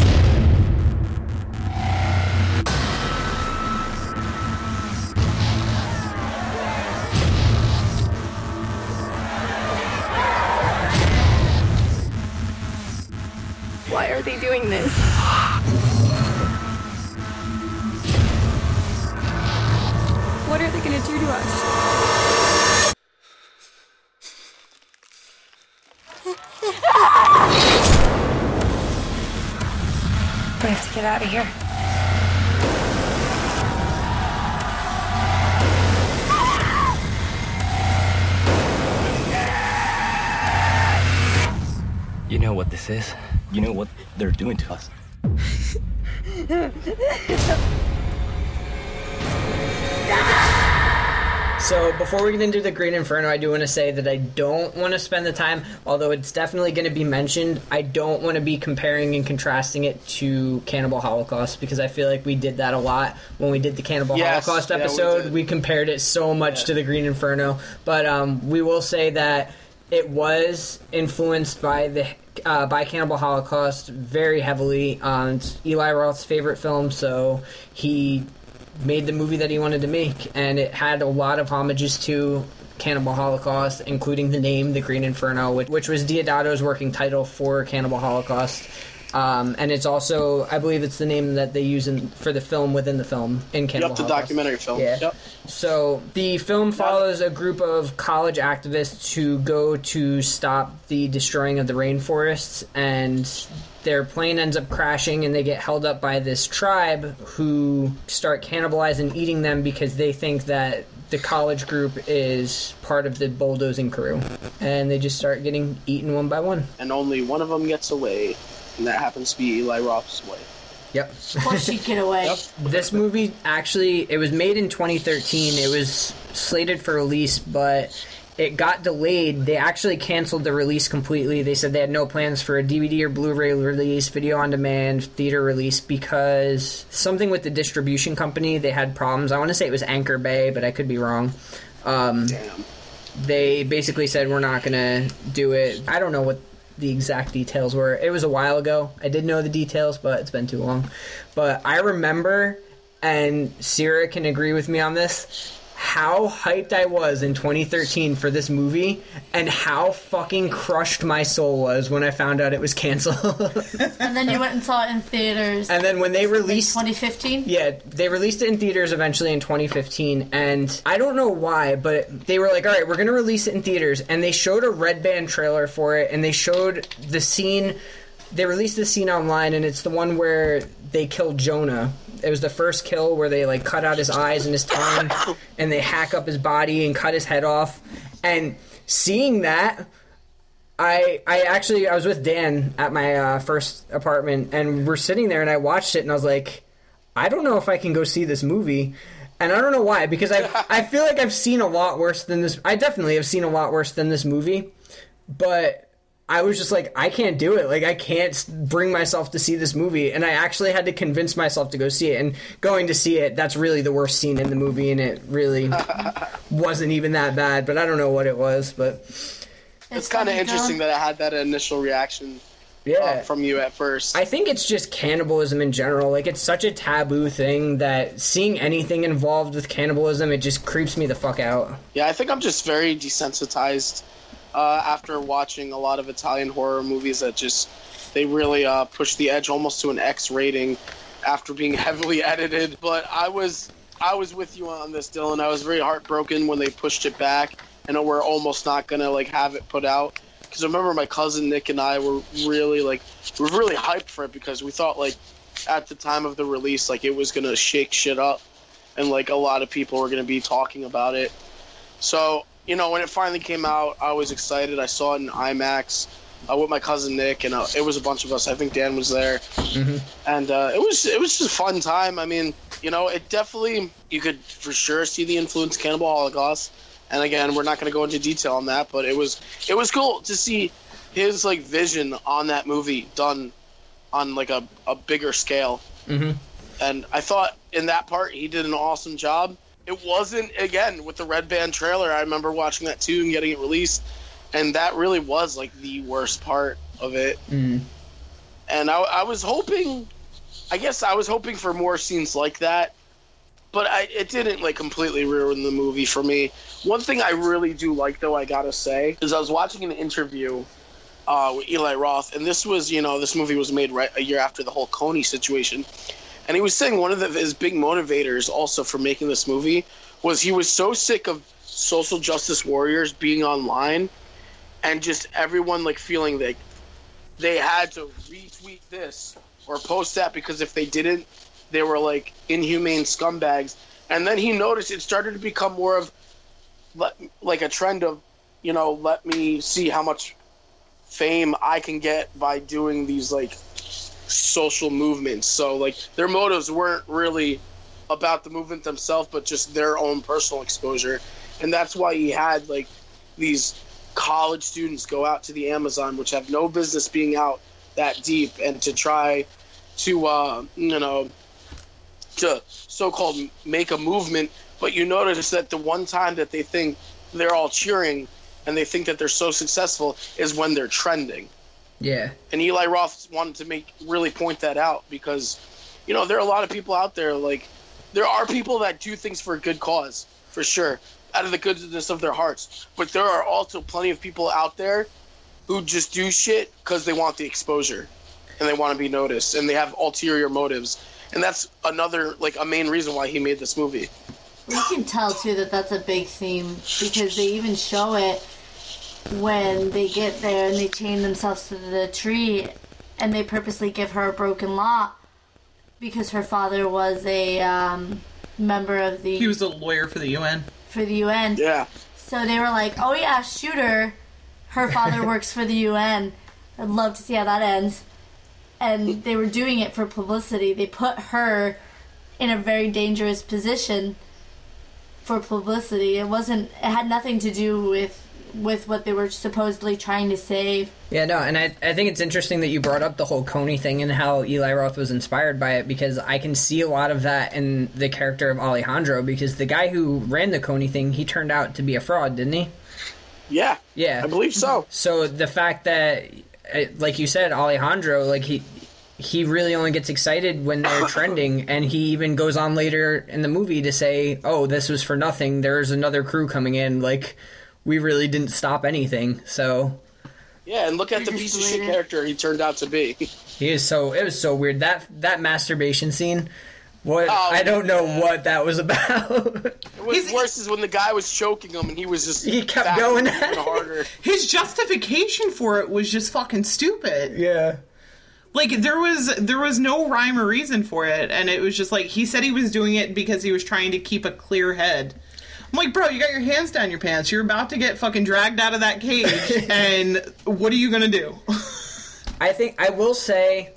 out of here. You know what this is? You know what they're doing to us? So before we get into the Green Inferno, I do want to say that I don't want to spend the time, although it's definitely going to be mentioned. I don't want to be comparing and contrasting it to Cannibal Holocaust because I feel like we did that a lot when we did the Cannibal Yes, Holocaust yeah, we episode. we, compared it so much Yeah. to the Green Inferno, but um, we will say that it was influenced by the uh, by Cannibal Holocaust very heavily. Um, it's Eli Roth's favorite film, so he made the movie that he wanted to make, and it had a lot of homages to Cannibal Holocaust, including the name The Green Inferno, which, which was Deodato's working title for Cannibal Holocaust. Um, and it's also, I believe, it's the name that they use in, for the film within the film in Cannibal Yep, the Holocaust. documentary film. Yeah. Yep. So the film follows a group of college activists who go to stop the destroying of the rainforests, and their plane ends up crashing, and they get held up by this tribe who start cannibalizing, eating them because they think that the college group is part of the bulldozing crew, and they just start getting eaten one by one. And only one of them gets away, and that happens to be Eli Roth's way. Yep. Of course she'd get away. Yep. This movie actually it was made in 2013. It was slated for release, but it got delayed. They actually canceled the release completely. They said they had no plans for a DVD or Blu-ray release, video on demand, theater release because something with the distribution company they had problems. I want to say it was Anchor Bay, but I could be wrong. Um, Damn. they basically said we're not gonna do it. I don't know what the exact details were. It was a while ago. I did know the details, but it's been too long. But I remember, and Sierra can agree with me on this. How hyped I was in 2013 for this movie, and how fucking crushed my soul was when I found out it was canceled. And then you went and saw it in theaters. and then when they released 2015. yeah, they released it in theaters eventually in 2015, and I don't know why, but they were like, "All right, we're gonna release it in theaters," and they showed a red band trailer for it, and they showed the scene. They released the scene online, and it's the one where they killed Jonah. It was the first kill where they like cut out his eyes and his tongue, and they hack up his body and cut his head off. And seeing that, I I actually I was with Dan at my uh, first apartment, and we're sitting there, and I watched it, and I was like, I don't know if I can go see this movie, and I don't know why because I I feel like I've seen a lot worse than this. I definitely have seen a lot worse than this movie, but. I was just like, I can't do it. Like, I can't bring myself to see this movie. And I actually had to convince myself to go see it. And going to see it, that's really the worst scene in the movie. And it really wasn't even that bad. But I don't know what it was. But It's kind of interesting that I had that initial reaction yeah. uh, from you at first. I think it's just cannibalism in general. Like it's such a taboo thing that seeing anything involved with cannibalism, it just creeps me the fuck out. Yeah, I think I'm just very desensitized uh, after watching a lot of Italian horror movies that just they really uh, push the edge almost to an X rating after being heavily edited. But I was I was with you on this, Dylan. I was very heartbroken when they pushed it back, and we're almost not gonna like have it put out. Because I remember my cousin Nick and I were really like we were really hyped for it because we thought like at the time of the release like it was gonna shake shit up, and like a lot of people were gonna be talking about it. So, you know, when it finally came out, I was excited. I saw it in IMAX uh, with my cousin Nick, and uh, it was a bunch of us. I think Dan was there, and uh, it was it was just a fun time. I mean, you know, it definitely you could for sure see the influence of Cannibal Holocaust. And again, we're not going to go into detail on that, but it was it was cool to see his like vision on that movie done on like a, a bigger scale. Mm-hmm. And I thought in that part he did an awesome job. It wasn't again with the red band trailer. I remember watching that too and getting it released, and that really was like the worst part of it. Mm. And I, I was hoping, I guess I was hoping for more scenes like that, but I, it didn't like completely ruin the movie for me. One thing I really do like, though, I gotta say, is I was watching an interview uh, with Eli Roth, and this was, you know, this movie was made right a year after the whole Kony situation, and he was saying one of the, his big motivators also for making this movie was he was so sick of social justice warriors being online and just everyone like feeling like they had to retweet this or post that because if they didn't, they were like inhumane scumbags. And then he noticed it started to become more of like a trend of, you know, let me see how much fame I can get by doing these like social movements. So like their motives weren't really about the movement themselves, but just their own personal exposure. And that's why he had like these college students go out to the Amazon, which have no business being out that deep, and to try to, uh, you know, to so-called make a movement. But you notice that the one time that they think they're all cheering and they think that they're so successful is when they're trending. Yeah. And Eli Roth wanted to make really point that out because, you know, there are a lot of people out there like there are people that do things for a good cause for sure out of the goodness of their hearts, but there are also plenty of people out there who just do shit because they want the exposure and they want to be noticed and they have ulterior motives, and that's another like a main reason why he made this movie. You can tell too that that's a big theme because they even show it when they get there and they chain themselves to the tree and they purposely give her a broken law because her father was a um, member of the He was a lawyer for the UN. for the UN. Yeah. So they were like, "Oh yeah, shoot her. Her father works for the UN. I'd love to see how that ends." And they were doing it for publicity. They put her in a very dangerous position for publicity. It wasn't. It had nothing to do with with what they were supposedly trying to save. Yeah, no, and I, I think it's interesting that you brought up the whole Kony thing and how Eli Roth was inspired by it because I can see a lot of that in the character of Alejandro because the guy who ran the Kony thing, he turned out to be a fraud, didn't he? Yeah. Yeah. I believe so. Mm-hmm. So the fact that uh, like you said, Alejandro, like he he really only gets excited when they're trending, and he even goes on later in the movie to say, "Oh, this was for nothing. There's another crew coming in. Like we really didn't stop anything." So Yeah, and look at the piece of shit character he turned out to be. he is so it was so weird that that masturbation scene. What Oh, I don't know yeah. what that was about. What's He's- worse is when the guy was choking him and he was just He kept going even at it. harder. His justification for it was just fucking stupid. yeah. Like there was there was no rhyme or reason for it, and it was just like he said he was doing it because he was trying to keep a clear head. I'm like, bro, you got your hands down your pants. You're about to get fucking dragged out of that cage, and what are you gonna do? I think I will say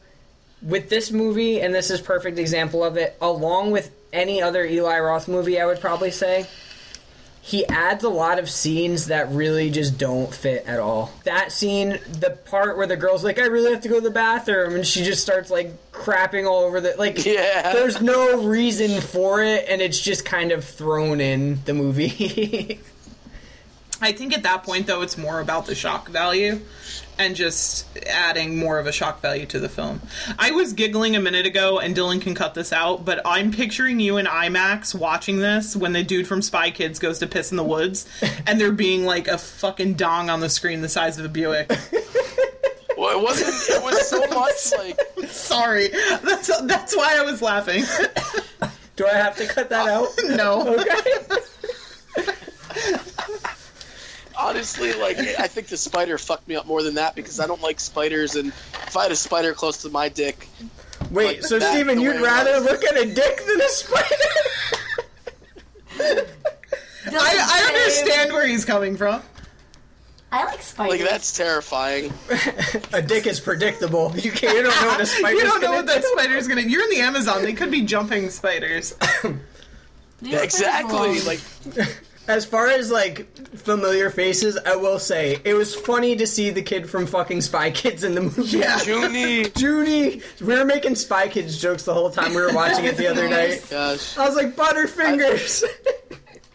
with this movie, and this is perfect example of it, along with any other Eli Roth movie, I would probably say, he adds a lot of scenes that really just don't fit at all. That scene, the part where the girl's like, I really have to go to the bathroom, and she just starts like crapping all over the like Yeah. there's no reason for it, and it's just kind of thrown in the movie. I think at that point, though, it's more about the shock value and just adding more of a shock value to the film. I was giggling a minute ago, and Dylan can cut this out, but I'm picturing you in IMAX watching this when the dude from Spy Kids goes to piss in the woods, and there being like a fucking dong on the screen the size of a Buick. Well, it wasn't. It was so much like Sorry, that's that's why I was laughing. Do I have to cut that uh, out? no, Okay. Honestly, like I think the spider fucked me up more than that because I don't like spiders, and if I had a spider close to my dick, Wait, Like so that, Steven, you'd rather was. look at a dick than a spider? I, I understand where he's coming from. I like spiders. like that's terrifying. a dick is predictable. You can't. You don't know what a spider. You don't know what that spider's gonna. You're in the Amazon. They could be jumping spiders. These Exactly. Like As far as like familiar faces, I will say it was funny to see the kid from fucking Spy Kids in the movie. Yeah, Juni. Juni. We were making Spy Kids jokes the whole time we were watching it the other oh night. Gosh, I was like Butterfingers.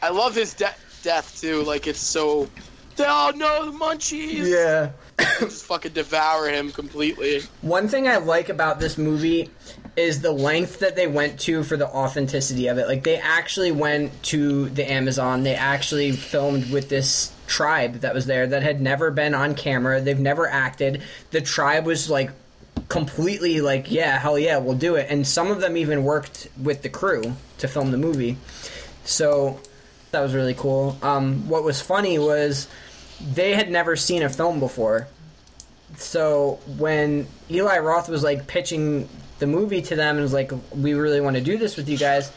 I love his de- death too. Like it's so. Oh no, the munchies! yeah. Just fucking devour him completely. One thing I like about this movie is the length that they went to for the authenticity of it. Like they actually went to the Amazon. They actually filmed with this tribe that was there that had never been on camera. They've never acted. The tribe was like completely like, yeah, hell yeah, we'll do it. And some of them even worked with the crew to film the movie. So that was really cool. Um, what was funny was they had never seen a film before. So when Eli Roth was like pitching the movie to them and was like, "We really want to do this with you guys,"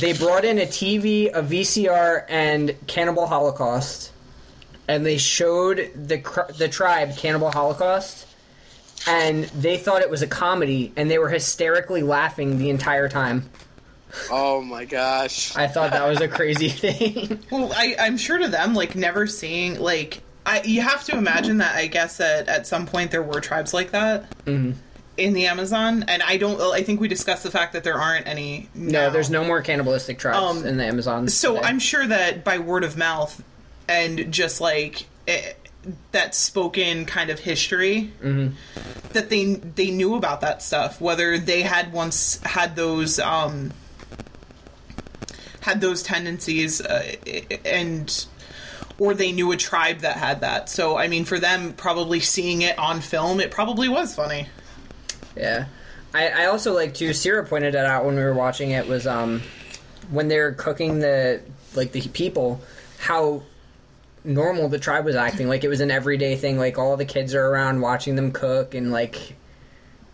they brought in a TV, a VCR, and Cannibal Holocaust, and they showed the cr- the tribe Cannibal Holocaust, and they thought it was a comedy, and they were hysterically laughing the entire time. Oh my gosh. I thought that was a crazy thing. Well, I, I'm sure to them, like never seeing like I, you have to imagine that. I guess that at some point there were tribes like that mm-hmm. In the Amazon, and I don't. I think we discussed the fact that there aren't any. no, there's no more cannibalistic tribes Um, in the Amazon. So today. I'm sure that by word of mouth and just like eh, that spoken kind of history, that they they knew about that stuff. Whether they had once had those um, had those tendencies, uh, and or they knew a tribe that had that. So I mean, for them, probably seeing it on film, it probably was funny. Yeah, I, I also like too. Sarah pointed it out when we were watching it was um when they're cooking the like the people how normal the tribe was acting. Like it was an everyday thing. Like all the kids are around watching them cook and like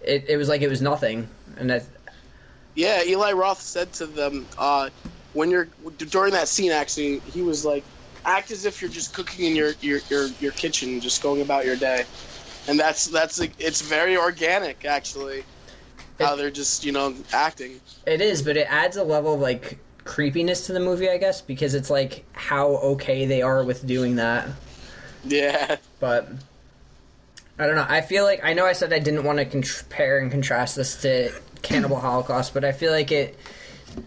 it, it was like it was nothing. And that Yeah, Eli Roth said to them, uh, when you're during that scene, actually, he was like, act as if you're just cooking in your your your, your kitchen, just going about your day, and that's that's it's very organic, actually. How It- they're just you know acting. it is but it adds a level of like creepiness to the movie i guess because it's like how okay they are with doing that Yeah, but I don't know. I feel like I know I said I didn't want to compare and contrast this to Cannibal Holocaust, but I feel like it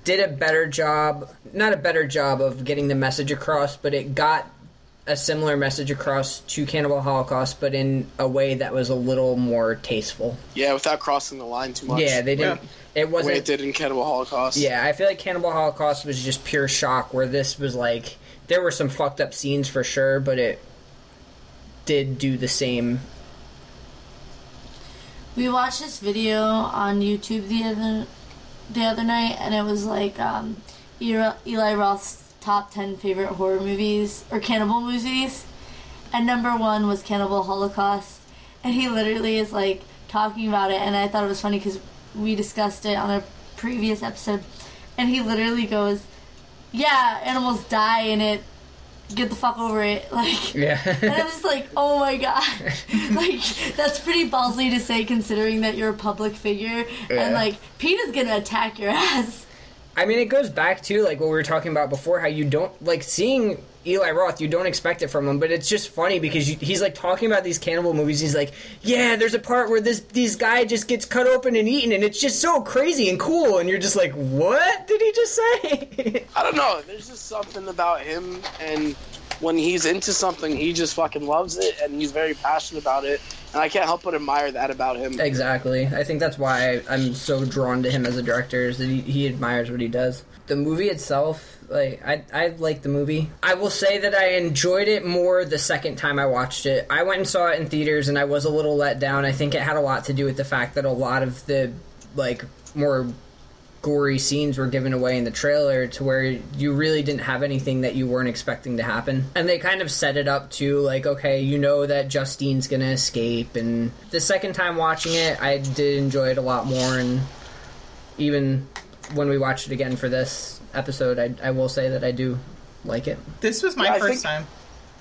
did a better job, not a better job of getting the message across, but it got a similar message across to Cannibal Holocaust, but in a way that was a little more tasteful. Yeah, without crossing the line too much. Yeah, they didn't. It The way wasn't. it did in Cannibal Holocaust. Yeah, I feel like Cannibal Holocaust was just pure shock, where this was like there were some fucked up scenes for sure, but it did do the same. We watched this video on YouTube the other the other night, and it was like um, Eli, Eli Roth's top ten favorite horror movies or cannibal movies, and number one was Cannibal Holocaust, and he literally is like talking about it, and I thought it was funny because we discussed it on a previous episode, and he literally goes, "Yeah, animals die in it." Get the fuck over it. Like, Yeah. and I was like, oh my god. like, that's pretty ballsy to say considering that you're a public figure. Yeah. And, like, PETA's gonna attack your ass. I mean, it goes back to like what we were talking about before. How you don't like seeing Eli Roth. You don't expect it from him, but it's just funny because you, he's like talking about these cannibal movies. He's like, "Yeah, there's a part where this this guy just gets cut open and eaten, and it's just so crazy and cool." And you're just like, "What did he just say?" I don't know. There's just something about him, and when he's into something, he just fucking loves it, and he's very passionate about it. And I can't help but admire that about him. Exactly. I think that's why I'm so drawn to him as a director is that he, he admires what he does. The movie itself, like I I like the movie. I will say that I enjoyed it more the second time I watched it. I went and saw it in theaters and I was a little let down. I think it had a lot to do with the fact that a lot of the like more gory scenes were given away in the trailer to where you really didn't have anything that you weren't expecting to happen. And they kind of set it up to like, okay, you know that Justine's gonna escape. And the second time watching it, I did enjoy it a lot more. And even when we watched it again for this episode, I, I will say that I do like it. This was my Yeah, first think- time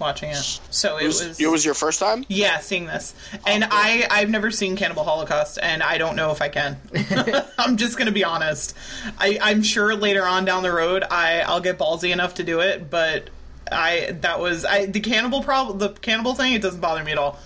watching it, so it It was, was. it was your first time? yeah, seeing this, and oh, I I've never seen Cannibal Holocaust, and I don't know if I can. I'm just gonna be honest. I I'm sure later on down the road I I'll get ballsy enough to do it, but I that was I the cannibal problem the cannibal thing it doesn't bother me at all.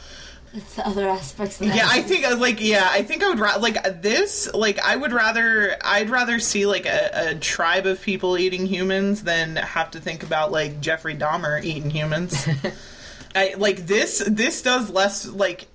It's the other aspects of that. Yeah, I think like yeah, I think I would ra- like this. Like I would rather I'd rather see like a, a tribe of people eating humans than have to think about like Jeffrey Dahmer eating humans. I like this. This does less like.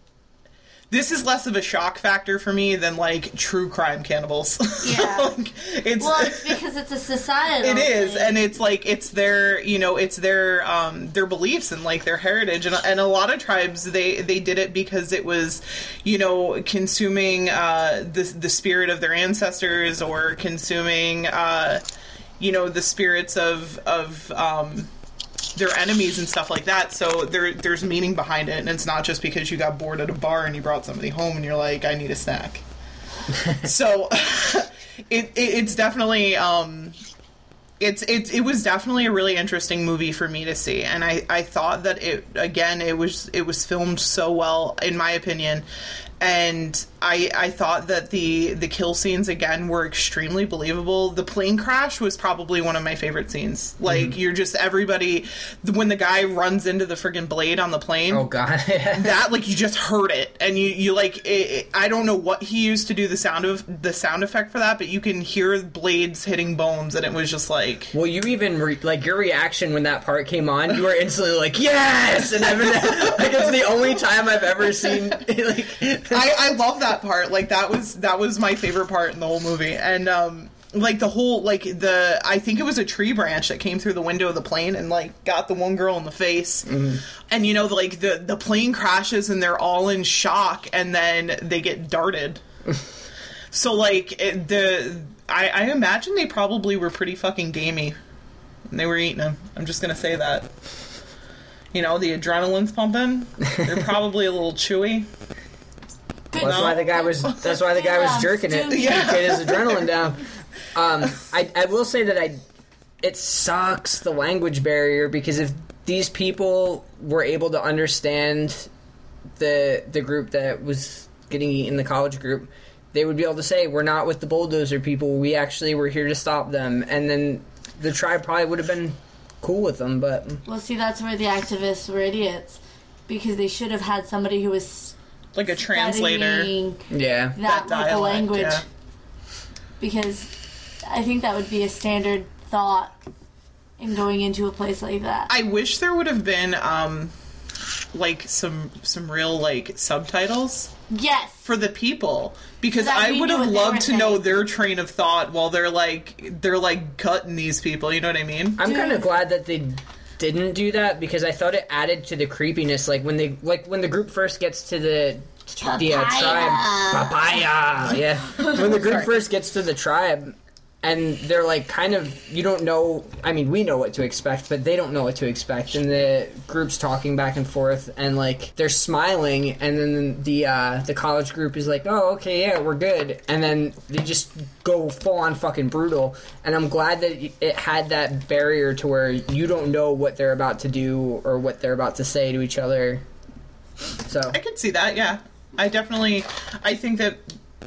This is less of a shock factor for me than like true crime cannibals. Yeah. like, it's Well, it's because it's a societal. it is thing. and it's like it's their you know it's their um their beliefs and like their heritage and, and a lot of tribes they they did it because it was you know consuming uh the the spirit of their ancestors or consuming uh you know the spirits of of um their enemies and stuff like that. So there, there's meaning behind it, and it's not just because you got bored at a bar and you brought somebody home and you're like, I need a snack. so it, it it's definitely um it's it's it was definitely a really interesting movie for me to see and I I thought that it again it was it was filmed so well in my opinion and I I thought that the the kill scenes again were extremely believable. The plane crash was probably one of my favorite scenes. Like mm-hmm. you're just everybody when the guy runs into the friggin' blade on the plane Oh god. that like you just heard it and you you like it, it- I don't know what he used to do the sound of the sound effect for that but you can hear blades hitting bones and it was just like Well, you even re- like your reaction when that part came on. You were instantly like, "Yes!" And I've been, like it's the only time I've ever seen like. I, I love that part like that was that was my favorite part in the whole movie. And um like the whole like the I think it was a tree branch that came through the window of the plane and like got the one girl in the face. And you know like the the plane crashes and they're all in shock and then they get darted. So like it, the I, I imagine they probably were pretty fucking gamey when they were eating them i'm just gonna say that. You know the adrenaline's pumping. They're probably a little chewy That's why the guy was. That's why the guy was jerking it to Yeah. get his adrenaline down. Um, I, I will say that I. It sucks the language barrier because if these people were able to understand the the group that was getting eaten, the college group, they would be able to say, "We're not with the bulldozer people. We actually were here to stop them." And then the tribe probably would have been cool with them. But Well, see, that's where the activists were idiots because they should have had somebody who was like a translator yeah, that, That local dialect, language. yeah. Because I think that would be a standard thought in going into a place like that. I wish there would have been um like some some real like subtitles yes. for the people because So I would have loved were to know their train of thought while they're like they're like cutting these people. You know what I mean? I'm kind of glad that they didn't do that because I thought it added to the creepiness. Like when they like when the group first gets to the the uh, tribe, papaya. Yeah, when the group first gets to the tribe. And they're like kind of you don't know. I mean, we know what to expect, but they don't know what to expect. And the group's talking back and forth, and like they're smiling, and then the uh, the college group is like, "Oh, okay, yeah, we're good." And then they just go full on fucking brutal. And I'm glad that it had that barrier to where you don't know what they're about to do or what they're about to say to each other. So I can see that. Yeah, I definitely. I think that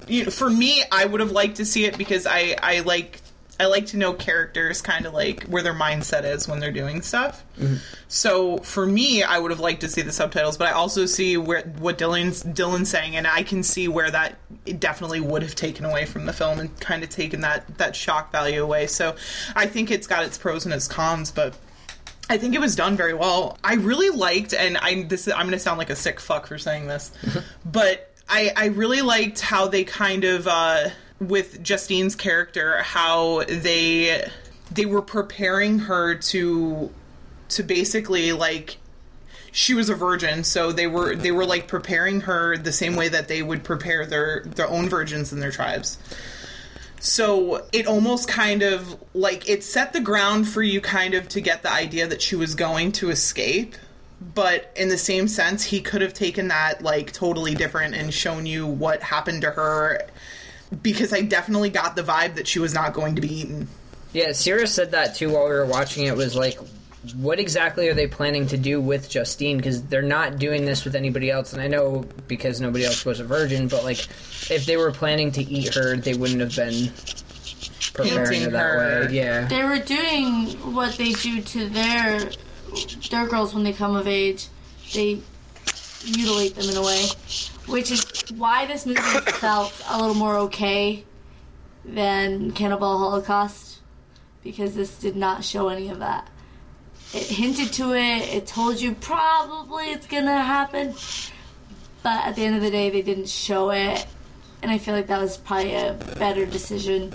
you know, for me, I would have liked to see it because I I like I like to know characters kind of like where their mindset is when they're doing stuff. Mm-hmm. So for me, I would have liked to see the subtitles, but I also see where what Dylan's Dylan's saying, and I can see where that definitely would have taken away from the film and kind of taken that that shock value away. So I think it's got its pros and its cons, but. I think it was done very well. I really liked, and I this I'm going to sound like a sick fuck for saying this, but I I really liked how they kind of uh, with Justine's character how they they were preparing her to to basically like she was a virgin so they were they were like preparing her the same way that they would prepare their their own virgins in their tribes. So it almost kind of like it set the ground for you kind of to get the idea that she was going to escape but in the same sense he could have taken that like totally different and shown you what happened to her because i definitely got the vibe that she was not going to be eaten yeah, Sierra said that too while we were watching it. Was like, what exactly are they planning to do with Justine? Because they're not doing this with anybody else, and I know because nobody else was a virgin. But like, if they were planning to eat her, they wouldn't have been preparing her that her. way. Yeah. They were doing what they do to their their girls when they come of age. They mutilate them in a way, which is why this movie felt a little more okay than Cannibal Holocaust because this did not show any of that. It hinted to it. It told you probably it's gonna happen, but at the end of the day, they didn't show it, and I feel like that was probably a better decision.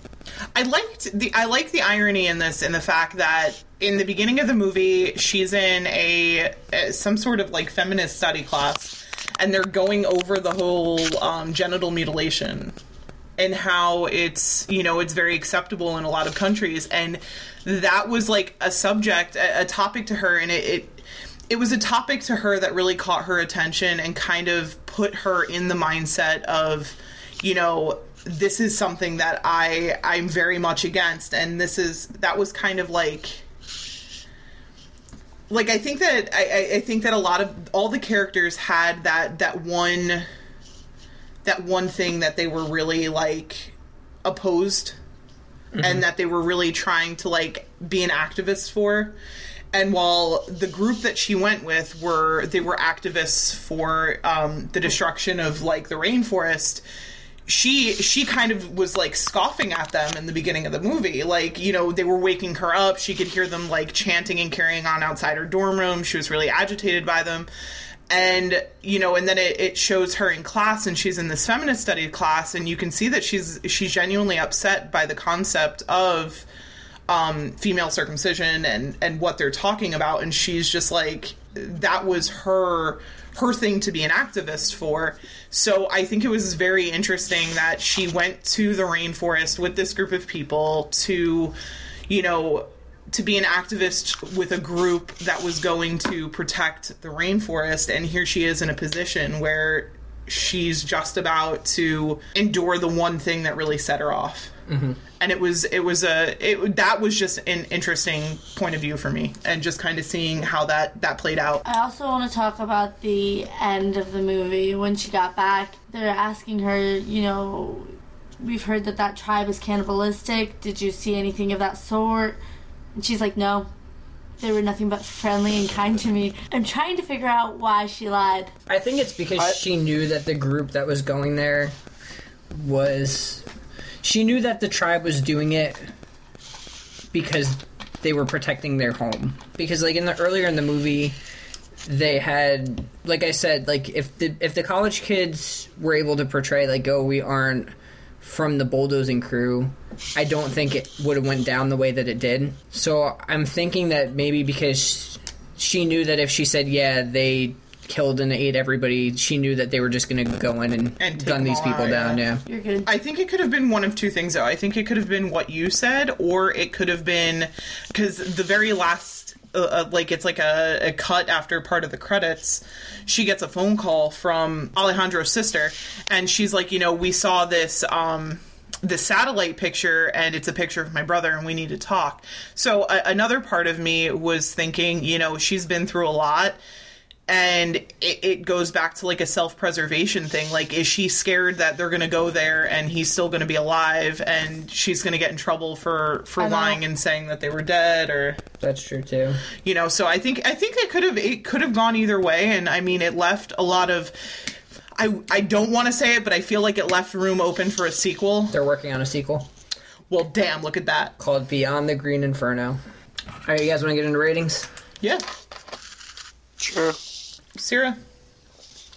I liked the I like the irony in this in the fact that in the beginning of the movie she's in a, a some sort of like feminist study class and they're going over the whole um, genital mutilation and how it's you know it's very acceptable in a lot of countries and that was like a subject a, a topic to her and it, it it was a topic to her that really caught her attention and kind of put her in the mindset of you know this is something that i i'm very much against. And this is that was kind of like like i think that i I- think that a lot of all the characters had that that one that one thing that they were really like opposed and that they were really trying to like be an activist for. And while the group that she went with were they were activists for um, the destruction of like the rainforest she she kind of was like scoffing at them in the beginning of the movie. Like you know they were waking her up. She could hear them like chanting and carrying on outside her dorm room. She was really agitated by them. And you know and then it, it shows her in class and she's in this feminist study class and you can see that she's she's genuinely upset by the concept of um, female circumcision and and what they're talking about. And she's just like that was her her thing to be an activist for so i think it was very interesting that she went to the rainforest with this group of people to you know to be an activist with a group that was going to protect the rainforest. And here she is in a position where she's just about to endure the one thing that really set her off Mm-hmm. and it was it was a it that was just an interesting point of view for me and just kind of seeing how that that played out I also want to talk about the end of the movie when she got back. They're asking her, you know, we've heard that that tribe is cannibalistic. Did you see anything of that sort? And she's like, no. They were nothing but friendly and kind to me. I'm trying to figure out why she lied. I think it's because I- she knew that the group that was going there was. She knew that the tribe was doing it because they were protecting their home. Because like in the earlier in the movie they had like I said like if the if the college kids were able to portray like oh we aren't from the bulldozing crew I don't think it would have went down the way that it did. So I'm thinking that maybe because she knew that if she said yeah they killed and ate everybody she knew that they were just going to go in and, And gun these people down yeah. yeah You're good. I think it could have been one of two things, though. I think it could have been what you said, or it could have been because the very last, uh, uh, like it's like a, a cut after part of the credits. She gets a phone call from Alejandro's sister, and she's like, you know, we saw this. um the satellite picture and it's a picture of my brother and we need to talk so a another part of me was thinking you know she's been through a lot and it, it goes back to like a self-preservation thing like is she scared that they're going to go there and he's still going to be alive and she's going to get in trouble for for I know. lying and saying that they were dead or that's true too you know so i think i think it could have it could have gone either way and i mean it left a lot of i i don't want to say it but i feel like it left room open for a sequel they're working on a sequel well damn look at that called Beyond the Green Inferno. All right, you guys want to get into ratings? yeah Sure. Sarah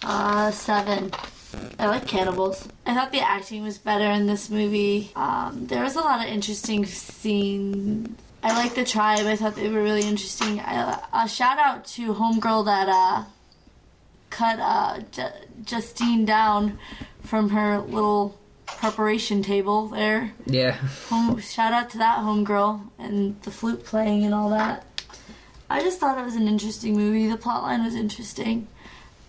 Uh, seven. I like cannibals. I thought the acting was better in this movie. Um, there was a lot of interesting scenes. I like the tribe. I thought they were really interesting. I, a shout out to homegirl that uh, cut uh, Ju- Justine down from her little preparation table there. Yeah. Home, shout out to that homegirl and the flute playing and all that. I just thought it was an interesting movie. The plotline was interesting,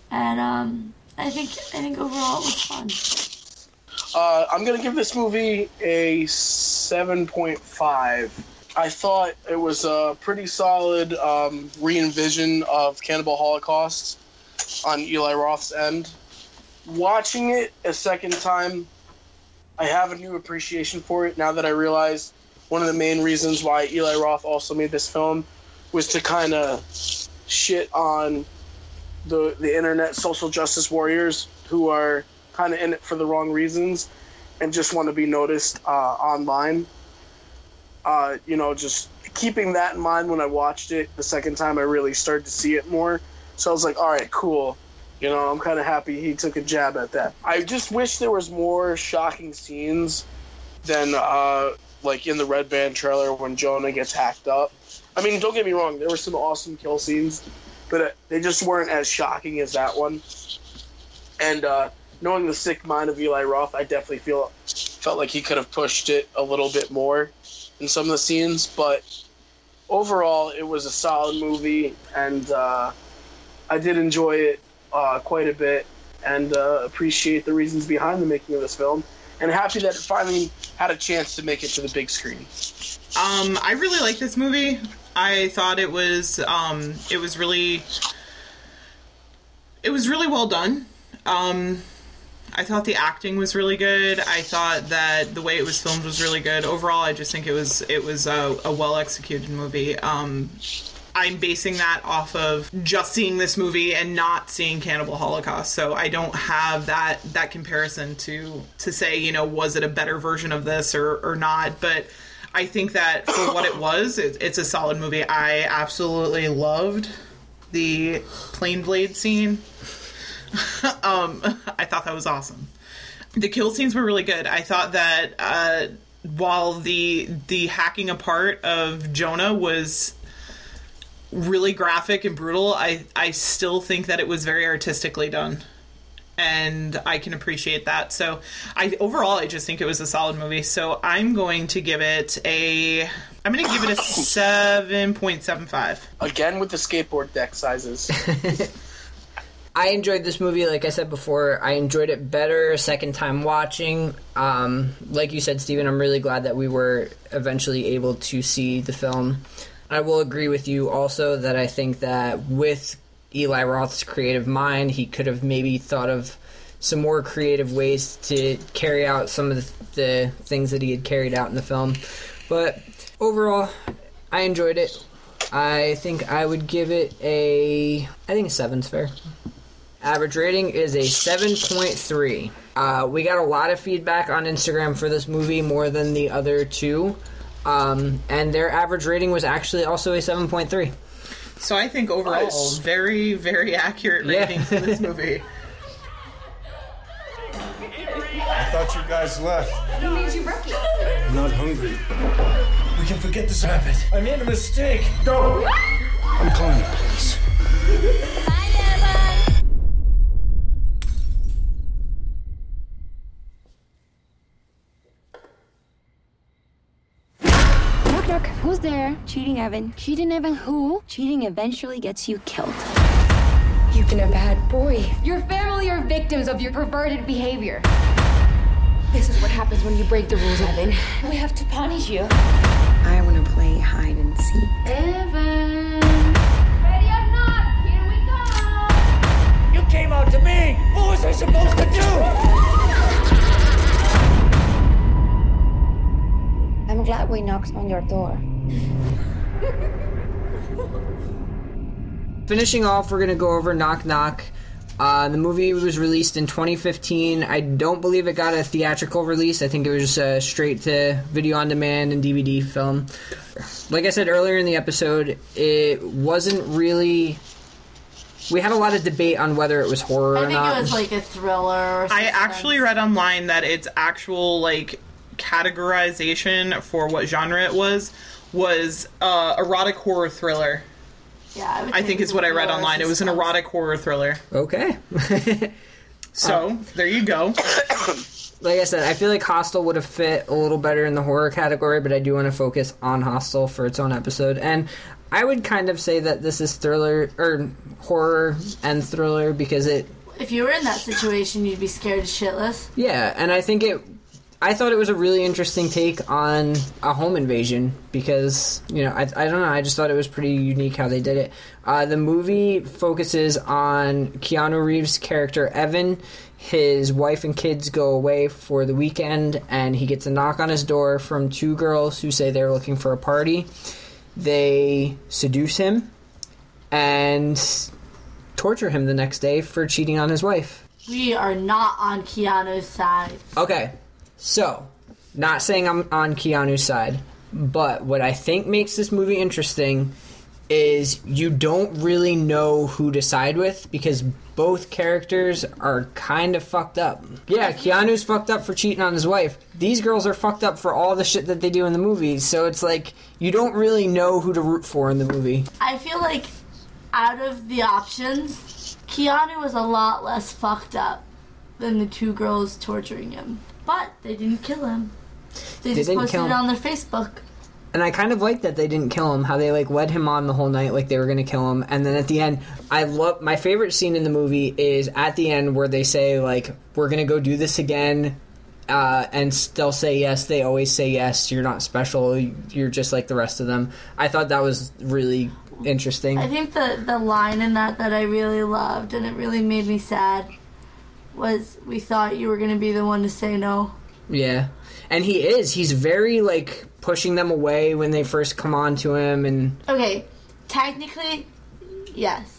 and um, I think I think overall it was fun. Uh, I'm gonna give this movie a 7.5. I thought it was a pretty solid um, re-envision of Cannibal Holocaust on Eli Roth's end. Watching it a second time, I have a new appreciation for it now that I realize one of the main reasons why Eli Roth also made this film was to kind of shit on the the internet social justice warriors who are kind of in it for the wrong reasons and just want to be noticed uh, online. Uh, you know, just keeping that in mind when I watched it the second time, I really started to see it more. So I was like, all right, cool. You know, I'm kind of happy he took a jab at that. I just wish there was more shocking scenes than uh, like in the Red Band trailer when Jonah gets hacked up. I mean, don't get me wrong, there were some awesome kill scenes, but uh, they just weren't as shocking as that one. And uh, knowing the sick mind of Eli Roth, I definitely feel felt like he could have pushed it a little bit more in some of the scenes. But overall, it was a solid movie, and uh, I did enjoy it uh, quite a bit, and uh, appreciate the reasons behind the making of this film. And happy that it finally had a chance to make it to the big screen. Um, I really like this movie. I thought it was um, it was really it was really well done. Um, I thought the acting was really good. I thought that the way it was filmed was really good. Overall, I just think it was it was a, a well executed movie. Um, I'm basing that off of just seeing this movie and not seeing Cannibal Holocaust. So I don't have that that comparison to to say, you know, was it a better version of this or or not, but I think that for what it was, it, it's a solid movie. I absolutely loved the plane blade scene. um, I thought that was awesome. The kill scenes were really good. I thought that uh, while the the hacking apart of Jonah was really graphic and brutal, I I still think that it was very artistically done. And I can appreciate that. So, I overall I just think it was a solid movie. So, I'm going to give it a I'm going to give it a 7.75. Again with the skateboard deck sizes. I enjoyed this movie, like I said before. I enjoyed it better second time watching. Um, like you said, Steven, I'm really glad that we were eventually able to see the film. I will agree with you also that I think that with Eli Roth's creative mind, he could have maybe thought of some more creative ways to carry out some of the, things that he had carried out in the film. But overall, I enjoyed it. I think I would give it a. I think a seven's fair. Average rating is a 7.3. Uh, we got a lot of feedback on Instagram for this movie, more than the other two. Um, and their average rating was actually also a 7.3. So I think overall, Nice. very, very accurate Yeah. for this movie. I thought you guys left. Who made you rookie? I'm not hungry. We can forget this happened. I made a mistake. Go! I'm calling the police. Uh, Who's? Cheating Evan. Cheating Evan who? Cheating eventually gets you killed. You've been a bad boy. Your family are victims of your perverted behavior. This is what happens when you break the rules, Evan. We have to punish you. I want to play hide and seek. Evan. Ready or not, here we go. You came out to me! What was I supposed to do? I'm glad we knocked on your door. Finishing off, we're going to go over Knock Knock. Uh, the movie was released in 2015. I don't believe it got a theatrical release. I think it was uh, straight to video on demand and DVD film. Like I said earlier in the episode, it wasn't really. We had a lot of debate on whether it was horror I or not. I think not. it was like a thriller. Or I actually read online that its actual like categorization for what genre it was was uh, erotic horror thriller. Yeah, I, I think it is what I read online. It was an erotic horror thriller. okay. So there you go. like I said, I feel like Hostel would have fit a little better in the horror category, but I do want to focus on Hostel for its own episode. And I would kind of say that this is thriller or horror and thriller because it, If you were in that situation, you'd be scared shitless. yeah, and I think it. I thought it was a really interesting take on a home invasion because you know I, I don't know I just thought it was pretty unique how they did it. Uh, the movie focuses on Keanu Reeves' character Evan. His wife and kids go away for the weekend, and he gets a knock on his door from two girls who say they're looking for a party. They seduce him and torture him the next day for cheating on his wife. We are not on Keanu's side. Okay, so not saying I'm on Keanu's side, but what I think makes this movie interesting is you don't really know who to side with because both characters are kind of fucked up. Yeah, Keanu's fucked up for cheating on his wife. These girls are fucked up for all the shit that they do in the movie. So it's like you don't really know who to root for in the movie. I feel like out of the options, Keanu was a lot less fucked up than the two girls torturing him. But they didn't kill him. They, They just posted it on their Facebook. And I kind of like that they didn't kill him. How they like led him on the whole night, like they were going to kill him, and then at the end, I love my favorite scene in the movie is at the end where they say like we're going to go do this again, uh, and they'll say yes. They always say yes. You're not special. You're just like the rest of them. I thought that was really interesting. I think the, the line in that that I really loved and it really made me sad was we thought you were going to be the one to say no. Yeah. And he is. He's very like pushing them away when they first come on to him and Okay, technically, yes.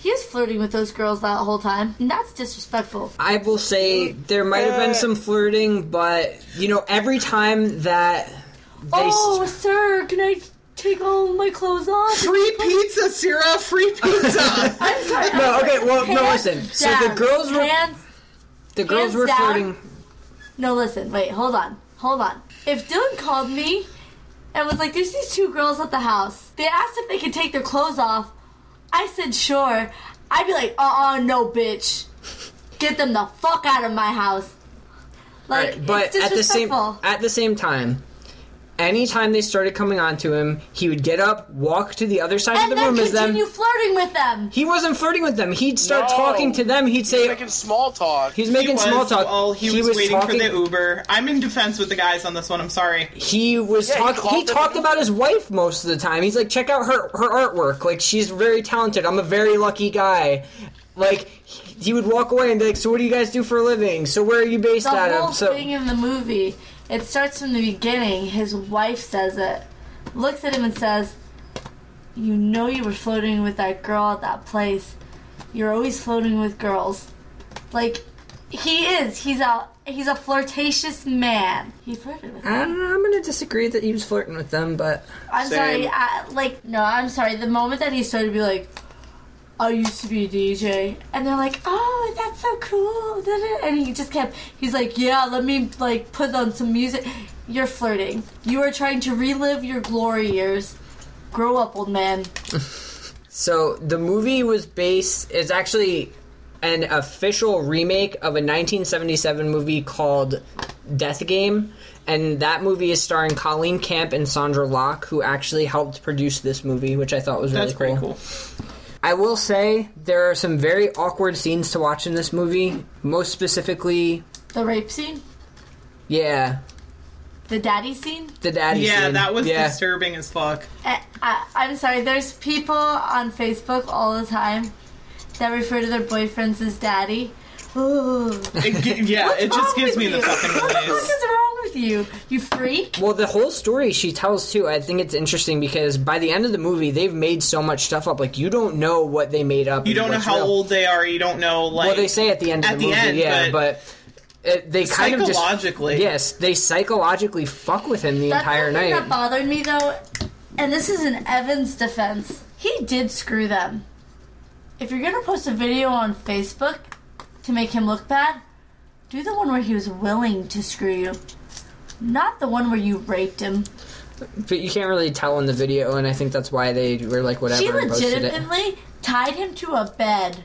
He was flirting with those girls that whole time, and that's disrespectful. I will say there might have been some flirting, but you know, every time that they oh, sir, can I take all my clothes off? Free pizza, Sierra. Free pizza. I'm sorry. No, okay, well, no, Hands listen. So the girls were Hands the girls hands were down. flirting. No, listen, wait, hold on, hold on. If Dylan called me and was like, "There's these two girls at the house," they asked if they could take their clothes off. I said, "Sure." I'd be like, "Uh, uh no, bitch, get them the fuck out of my house." Like, Right, but at the same at the same time, anytime they started coming on to him, he would get up, walk to the other side and of the room as them. continue flirting with them. He wasn't flirting with them. He'd start No. talking to them. He'd say making small talk. he's making he was, small talk. While he, was, waiting talking, for the Uber. I'm in defense with the guys on this one. I'm sorry. He was Yeah, he talking. He, called them- talked about his wife most of the time. He's like, check out her her artwork. Like she's very talented. I'm a very lucky guy. Like he, he would walk away and be like, so what do you guys do for a living? So where are you based The out whole of? So thing in the movie, it starts from the beginning. His wife says it, looks at him and says, "You know you were floating with that girl at that place. You're always floating with girls." Like, He is. He's a he's a flirtatious man. He flirted with. I don't know. I'm gonna disagree that he was flirting with them, but I'm Same. sorry. I, like no, I'm sorry. The moment that he started to be like, I used to be a DJ, and they're like, oh, that's so cool, da, da, and he just kept. He's like, yeah, let me like put on some music. You're flirting. You are trying to relive your glory years. Grow up, old man. So the movie was based is actually an official remake of a 1977 movie called Death Game, and that movie is starring Colleen Camp and Sondra Locke, who actually helped produce this movie, which I thought was really That's pretty cool. I will say there are some very awkward scenes to watch in this movie. Most specifically, The rape scene, yeah, the daddy scene. the daddy Yeah, scene. that was yeah. disturbing as fuck. I, I, I'm sorry. There's people on Facebook all the time that refer to their boyfriends as daddy. Ooh. It, gi- yeah, What's it just wrong gives with me the you? fucking What the fuck willies. is wrong with you? You freak. Well, the whole story she tells too, I think it's interesting because by the end of the movie, they've made so much stuff up. Like you don't know what they made up. You and don't know what's how real. old they are. You don't know like. well, they say at the end of at the the movie, end, yeah, but- but. It, they kind of just Psychologically. yes, they psychologically fuck with him the That's entire the thing night. that bothered me though, and this is in Evan's defense. He did screw them. If you're gonna post a video on Facebook to make him look bad, do the one where he was willing to screw you, not the one where you raped him. but you can't really tell in the video, and I think that's why they were like whatever. She and posted it. legitimately tied him to a bed,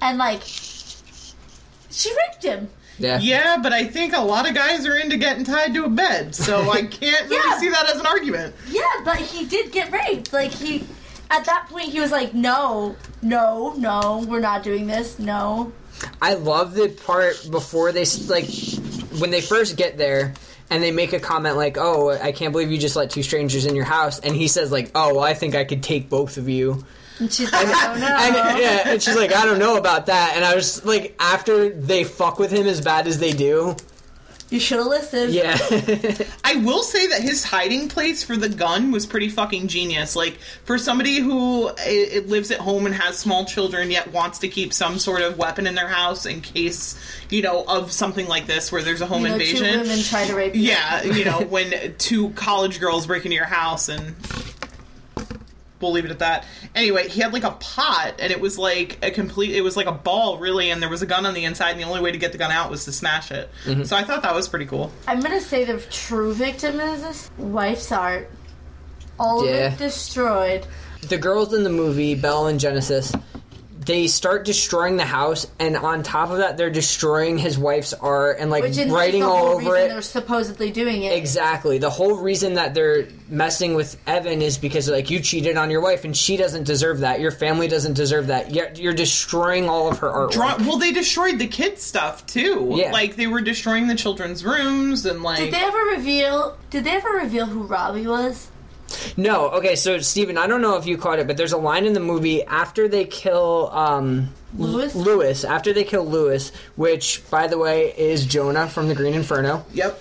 and like, she raped him. Yeah. Yeah, but I think a lot of guys are into getting tied to a bed, so I can't really Yeah. see that as an argument. Yeah, but he did get raped. Like he, at that point, he was like, "No, no, no, we're not doing this. No." I love the part before they like when they first get there and they make a comment like, "Oh, I can't believe you just let two strangers in your house," and he says like, "Oh, well, I think I could take both of you." And she's like, "Oh no." And, yeah, and she's like, "I don't know about that." And I was like, after they fuck with him as bad as they do, You should have listened. yeah, I will say that his hiding place for the gun was pretty fucking genius. Like for somebody who i it lives at home and has small children, yet wants to keep some sort of weapon in their house in case you know of something like this where there's a home You know, two invasion. women try to rape you. Yeah, you know when two college girls break into your house and. We'll leave it at that. Anyway, he had like a pot, and it was like a complete. It was like a ball, really, and there was a gun on the inside, and the only way to get the gun out was to smash it. Mm-hmm. So I thought that was pretty cool. I'm gonna say the true victim is this wife's art. All Yeah. of it destroyed. the girls in the movie Belle and Genesis. They start destroying the house, and on top of that, they're destroying his wife's art and like Which is writing the all whole over reason it. They're supposedly doing it. Exactly. The whole reason that they're messing with Evan is because like you cheated on your wife and she doesn't deserve that. Your family doesn't deserve that. You're, you're destroying all of her artwork. Draw- well, they destroyed the kids' stuff too. Yeah. Like they were destroying the children's rooms and like. Did they ever reveal? Did they ever reveal who Robbie was? No. Okay, so Steven, I don't know if you caught it, but there's a line in the movie after they kill um Lewis? Lewis, after they kill Lewis, which by the way is Jonah from the Green Inferno. Yep.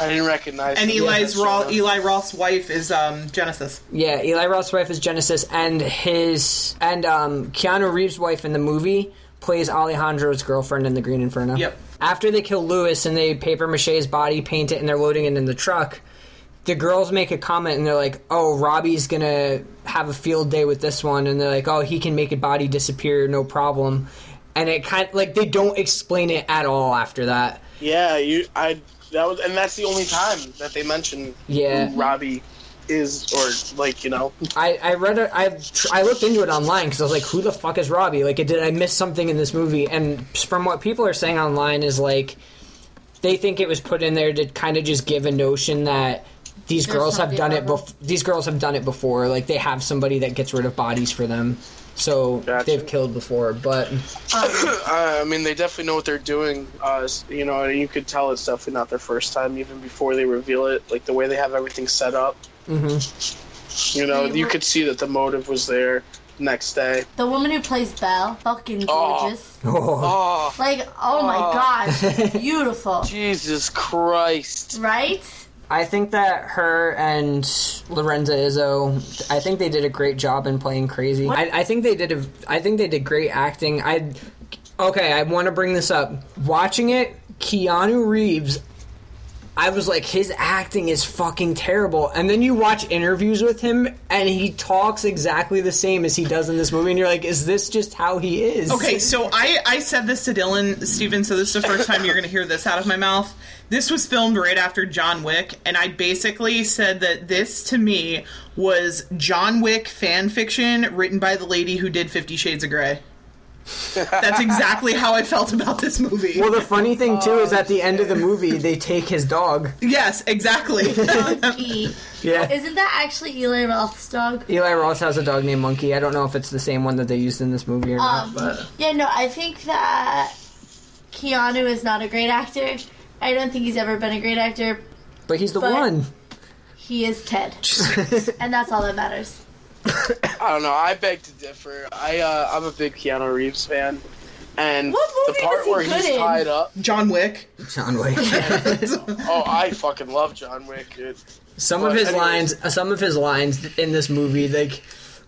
I didn't recognize. And him. Eli's Yeah, Ro- Eli Roth's wife is um, Genesis. Yeah, Eli Roth's wife is Genesis, and his and um, Keanu Reeves' wife in the movie plays Alejandro's girlfriend in the Green Inferno. Yep. After they kill Lewis and they paper mache his body, paint it, and they're loading it in the truck, the girls make a comment and they're like, "Oh, Robbie's gonna have a field day with this one," and they're like, "Oh, he can make a body disappear, no problem." And it kind of, like they don't explain it at all after that. Yeah, you. I. That was, and that's the only time that they mention Yeah. who Robbie is, or like you know. I, I read it. I I looked into it online because I was like, "Who the fuck is Robbie? Like, did I miss something in this movie?" And from what people are saying online is like, they think it was put in there to kind of just give a notion that these There's girls have done it. level. Bef- these girls have done it before. Like, they have somebody that gets rid of bodies for them, so Gotcha. they've killed before. But Uh, I mean, they definitely know what they're doing. Uh, you know, you could tell it's definitely not their first time, even before they reveal it. Like the way they have everything set up. Mm-hmm. You know, They you could see that the motive was there. Next day. The woman who plays Belle, fucking gorgeous. Oh, Like, oh my Oh. gosh, beautiful, Jesus Christ! right? I think that her and Lorenza Izzo, I think they did a great job in playing crazy. I, I think they did a, I think they did great acting. I, Okay, I want to bring this up. Watching it, Keanu Reeves, I was like, his acting is fucking terrible. And then you watch interviews with him, and he talks exactly the same as he does in this movie, and you're like, is this just how he is? Okay, so I, I said this to Dylan, Steven, so this is the first time you're going to hear this out of my mouth. This was filmed right after John Wick, and I basically said that this, to me, was John Wick fan fiction written by the lady who did Fifty Shades of Grey. That's exactly how I felt about this movie. Well, the funny thing, too, is at the end of the movie, they take his dog. yes, exactly. Monkey. Yeah. Isn't that actually Eli Roth's dog? Eli Roth has a dog named Monkey. I don't know if it's the same one that they used in this movie or not, Um, but. yeah, no, I think that Keanu is not a great actor. I don't think he's ever been a great actor. But he's the but- one. He is Ted, and that's all that matters. I don't know. I beg to differ. I uh, I'm a big Keanu Reeves fan, and the part he where he's in? tied up. John Wick. John Wick. Oh, I fucking love John Wick, dude. Some of his anyways. lines, uh, some of his lines in this movie, like,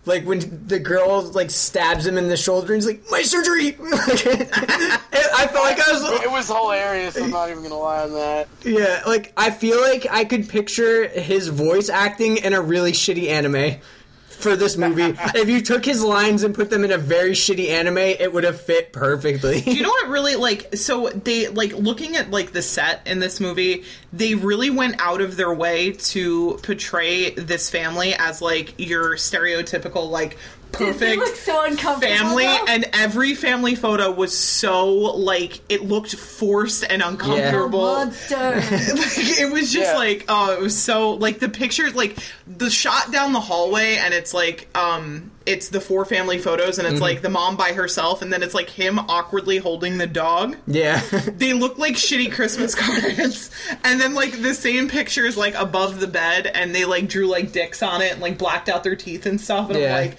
like when the girl like stabs him in the shoulder, and he's like, "My surgery." I felt like I was, It was hilarious. I'm not even gonna lie on that. yeah, like I feel like I could picture his voice acting in a really shitty anime for this movie. if you took his lines and put them in a very shitty anime, it would have fit perfectly. Do you know what really like so they like looking at like the set in this movie they really went out of their way to portray this family as like your stereotypical like perfect look so uncomfortable, family though. and every family photo was so like it looked forced and uncomfortable Monster. like, it was just Yeah. like oh it was so like the pictures like the shot down the hallway and it's like um it's the four family photos and it's like the mom by herself and then it's like him awkwardly holding the dog yeah, they look like shitty christmas cards and then like the same pictures like above the bed and they like drew like dicks on it and like blacked out their teeth and stuff and Yeah. i'm like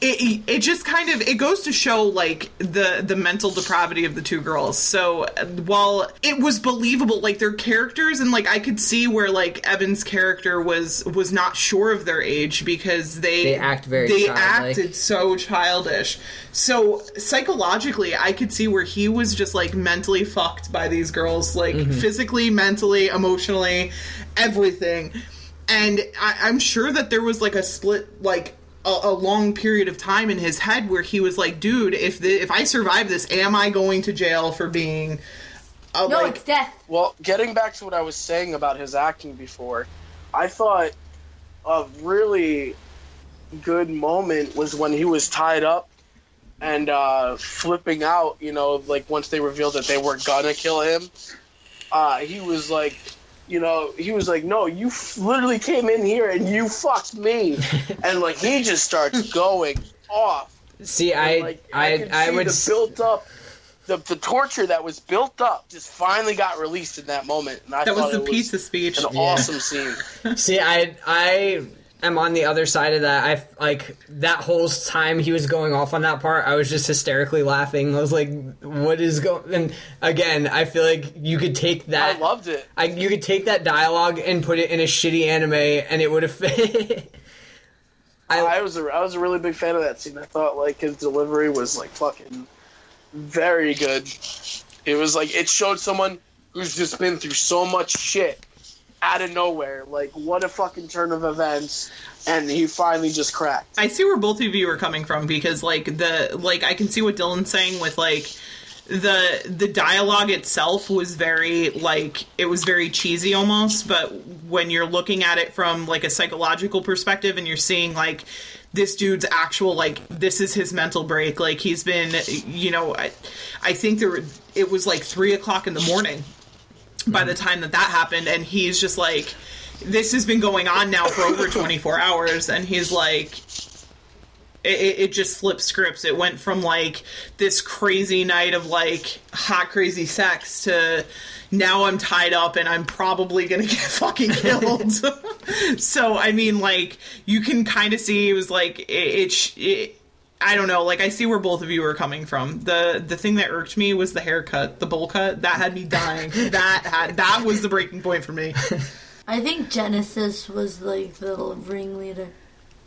it, it just kind of it goes to show like the the mental depravity of the two girls so while it was believable like their characters and like i could see where like evan's character was was not sure of their age because they They act very they childlike. acted so childish so psychologically i could see where he was just like mentally fucked by these girls like Mm-hmm. physically mentally emotionally everything and I, i'm sure that there was like a split like a, a long period of time in his head where he was like dude if the if i survive this am i going to jail for being a, no, like it's death. Well, getting back to what I was saying about his acting before, I thought a really good moment was when he was tied up and uh, flipping out. You know, like once they revealed that they were gonna kill him, uh, he was like, you know, he was like, "No, you f- literally came in here and you fucked me," and like he just starts going off. see, And, I, like, I, could I see would. the built up. The, the torture that was built up just finally got released in that moment. And I that was thought the it pizza speech an awesome scene. See, I I am on the other side of that. I like that whole time he was going off on that part. I was just hysterically laughing. I was like, "What is going?" And again, I feel like you could take that. I loved it. I, you could take that dialogue and put it in a shitty anime, and it would have fit. I was a, I was a really big fan of that scene. I thought like his delivery was like fucking very good. It was like it showed someone who's just been through so much shit out of nowhere. Like what a fucking turn of events, and he finally just cracked. I see where both of you are coming from because like the like I can see what Dylan's saying with like the the dialogue itself was very like it was very cheesy almost, but when you're looking at it from like a psychological perspective and you're seeing like this dude's actual like this is his mental break like he's been you know I, I think there were, it was like three o'clock in the morning by the time that that happened and he's just like this has been going on now for over 24 hours and he's like it, it- just flipped scripts. It went from like this crazy night of like hot crazy sex to now i'm tied up and i'm probably gonna get fucking killed. So i mean like you can kind of see it was like it, it, it I don't know. Like I see where both of you are coming from. The the thing that irked me was the haircut, the bowl cut. That had me dying. that had that was the breaking point for me. I think Genesis was like the ringleader.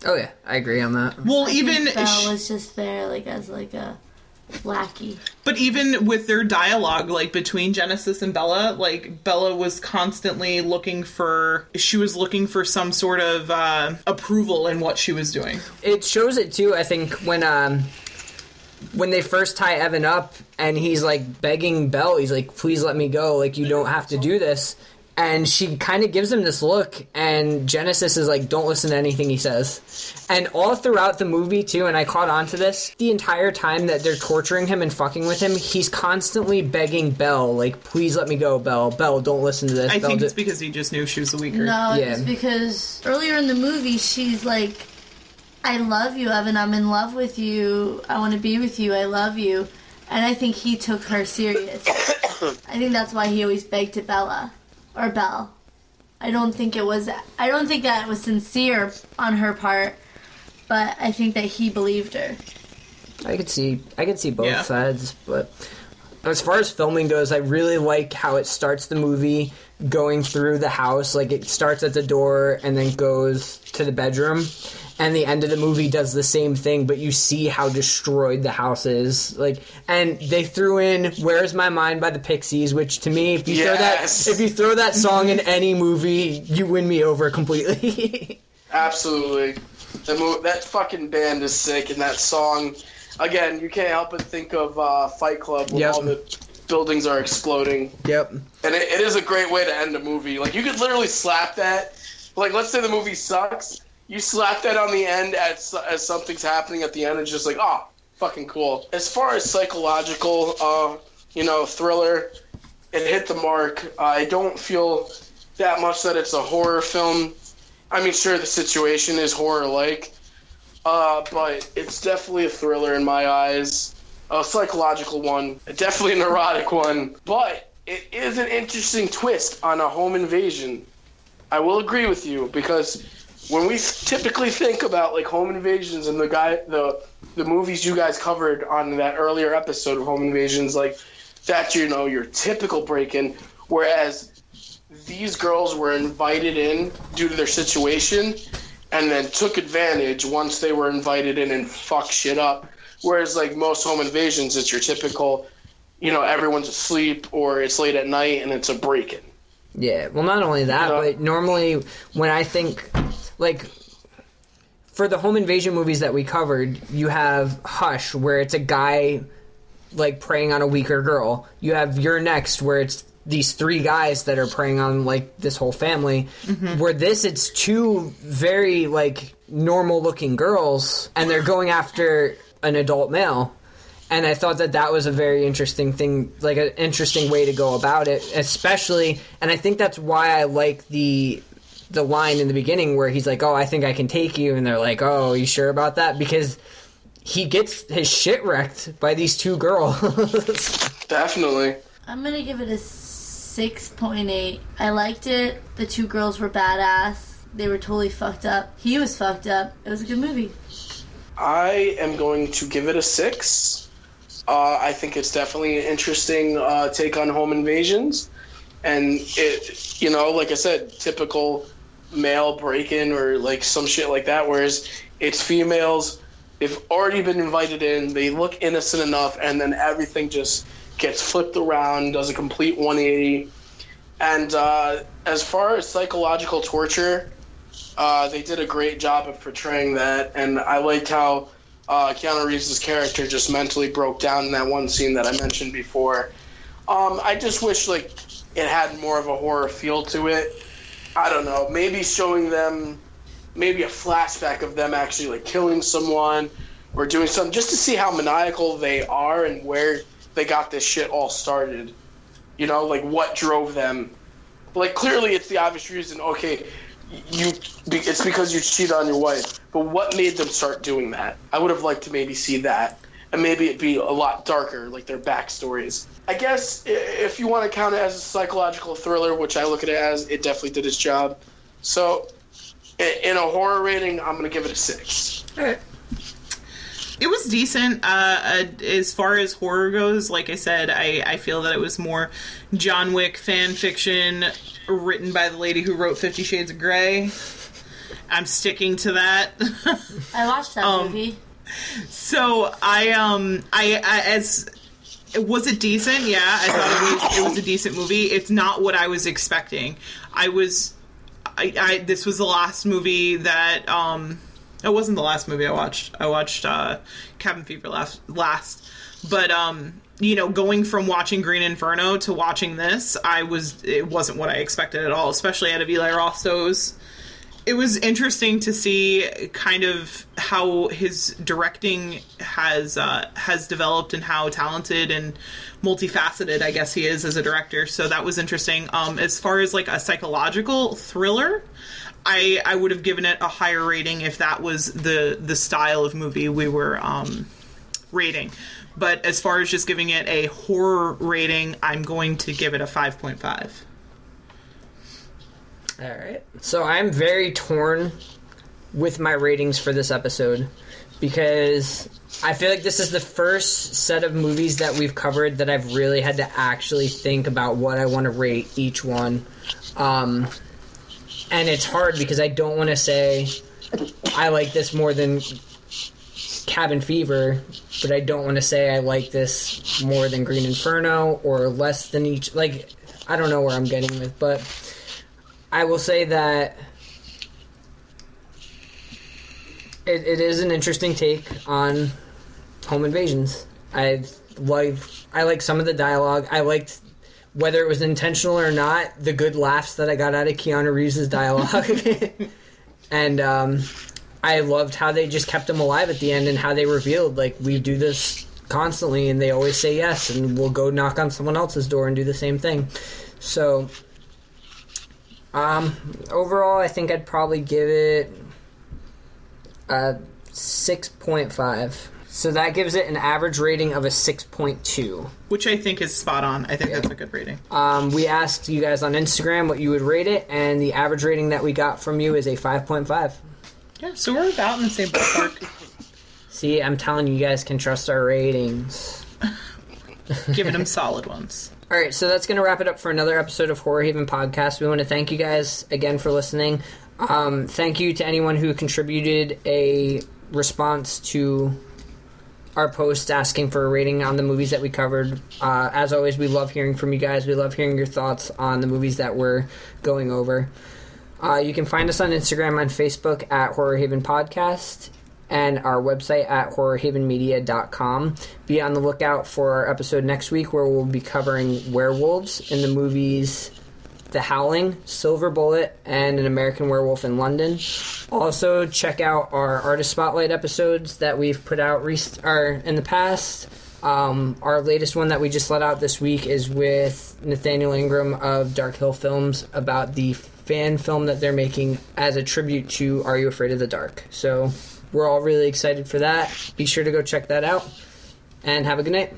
oh yeah, I agree on that. Well, I think even Belle sh- was just there like as like a wacky. But even with their dialogue, like between Genesis and Bella, like Bella was constantly looking for, she was looking for some sort of uh, approval in what she was doing. It shows it too. I think when um when they first tie Evan up and he's like begging Belle, he's like, "Please let me go. Like you don't have to do this." And she kind of gives him this look, and Genesis is like, "Don't listen to anything he says." And all throughout the movie too, and I caught on to this the entire time that they're torturing him and fucking with him. He's constantly begging Belle like, "Please let me go, Belle Belle don't listen to this." I Belle, think do-" it's because he just knew she was the weaker. No, Yeah. it's because earlier in the movie, she's like, I love you, Evan. I'm in love with you. I want to be with you. I love you. And I think he took her serious. I think that's why he always begged to Bella. Or Belle. I don't think it was, I don't think that was sincere on her part, but I think that he believed her. I could see I could see both Yeah. sides, but as far as filming goes, I really like how it starts the movie going through the house. Like it starts at the door and then goes to the bedroom. And the end of the movie does the same thing, but you see how destroyed the house is. Like, and they threw in "Where's My Mind" by the Pixies, which to me, if you Yes. throw that, if you throw that song in any movie, you win me over completely. Absolutely. The mo- that fucking band is sick, and that song, again, you can't help but think of uh, Fight Club when Yep. all the buildings are exploding. yep. And it, it is a great way to end a movie. Like, you could literally slap that. Like, let's say the movie sucks. You slap that on the end as, as something's happening at the end, it's just like, oh, fucking cool. As far as psychological, uh, you know, thriller, it hit the mark. I don't feel that much that it's a horror film. I mean, sure, the situation is horror like, uh, but it's definitely a thriller in my eyes. A psychological one, definitely a neurotic one, but it is an interesting twist on a home invasion. I will agree with you because when we typically think about like home invasions and the guy the the movies you guys covered on that earlier episode of home invasions like that you know your typical break-in whereas these girls were invited in due to their situation and then took advantage once they were invited in and fuck shit up whereas like most home invasions it's your typical you know everyone's asleep or it's late at night and it's a break-in Yeah, well, not only that, Yeah. but normally when I think, like, for the home invasion movies that we covered, you have Hush, where it's a guy, like, preying on a weaker girl. You have You're Next, where it's these three guys that are preying on, like, this whole family. Mm-hmm. Where this, it's two very, like, normal looking girls, and they're going after an adult male and I thought that that was a very interesting thing, like an interesting way to go about it, especially. And I think that's why I like the the line in the beginning where he's like, "Oh, I think I can take you," and they're like, "Oh, you sure about that?" Because he gets his shit wrecked by these two girls. definitely I'm gonna give it a 6.8. I liked it. The two girls were badass. They were totally fucked up. He was fucked up. It was a good movie. I am going to give it a six. Uh, I think it's definitely an interesting uh, take on home invasions, and it, you know, like I said, typical male break-in or like some shit like that. Whereas it's females, they've already been invited in, they look innocent enough, and then everything just gets flipped around, does a complete 180. And uh, as far as psychological torture, uh, they did a great job of portraying that, and I liked how uh, Keanu Reeves' character just mentally broke down in that one scene that I mentioned before. Um, I just wish like it had more of a horror feel to it. I don't know, maybe showing them, maybe a flashback of them actually like killing someone or doing something, just to see how maniacal they are and where they got this shit all started. You know, like what drove them. Like clearly, it's the obvious reason. Okay, you it's because you cheat on your wife. But what made them start doing that? I would have liked to maybe see that, and maybe it'd be a lot darker, like their backstories. I guess if you want to count it as a psychological thriller, which I look at it as, it definitely did its job. So, in a horror rating, I'm gonna give it a six. It was decent. Uh, uh, as far as horror goes, like I said, I, I feel that it was more John Wick fan fiction written by the lady who wrote Fifty Shades of Grey. I'm sticking to that. I watched that Um, movie. So I um I, I as it was it decent? Yeah, I thought it was it was a decent movie. It's not what I was expecting. I was I, I this was the last movie that um it wasn't the last movie I watched. I watched uh Cabin Fever last last. But um you know, going from watching Green Inferno to watching this, I was it wasn't what I expected at all, especially out of Eli Roth's it was interesting to see kind of how his directing has uh, has developed and how talented and multifaceted I guess he is as a director. So that was interesting. Um, as far as like a psychological thriller, I I would have given it a higher rating if that was the the style of movie we were um, rating. But as far as just giving it a horror rating, I'm going to give it a five point five. All right. So I'm very torn with my ratings for this episode because I feel like this is the first set of movies that we've covered that I've really had to actually think about what I want to rate each one. Um, and it's hard because I don't want to say I like this more than Cabin Fever, but I don't want to say I like this more than Green Inferno or less than each. Like, I don't know where I'm getting with, but I will say that it, it is an interesting take on home invasions. I like I like some of the dialogue. I liked whether it was intentional or not, the good laughs that I got out of Keanu Reeves' dialogue. and um, I loved how they just kept him alive at the end and how they revealed like we do this constantly and they always say yes and we'll go knock on someone else's door and do the same thing. So um, overall, I think I'd probably give it a 6.5. So that gives it an average rating of a 6.2. Which I think is spot on. I think that's a good rating. Um, we asked you guys on Instagram what you would rate it, and the average rating that we got from you is a 5.5. Yeah, so we're about in the same ballpark. See, I'm telling you, you guys can trust our ratings. Giving them solid ones. All right, so that's going to wrap it up for another episode of Horror Haven Podcast. We want to thank you guys again for listening. Um, thank you to anyone who contributed a response to our post asking for a rating on the movies that we covered. Uh, as always, we love hearing from you guys. We love hearing your thoughts on the movies that we're going over. Uh, you can find us on Instagram and Facebook at Horror Haven Podcast and our website at horrorhavenmedia.com. Be on the lookout for our episode next week where we'll be covering werewolves in the movies The Howling, Silver Bullet, and An American Werewolf in London. Also, check out our Artist Spotlight episodes that we've put out or in the past. Um, our latest one that we just let out this week is with Nathaniel Ingram of Dark Hill Films about the fan film that they're making as a tribute to Are You Afraid of the Dark? So we're all really excited for that. Be sure to go check that out and have a good night.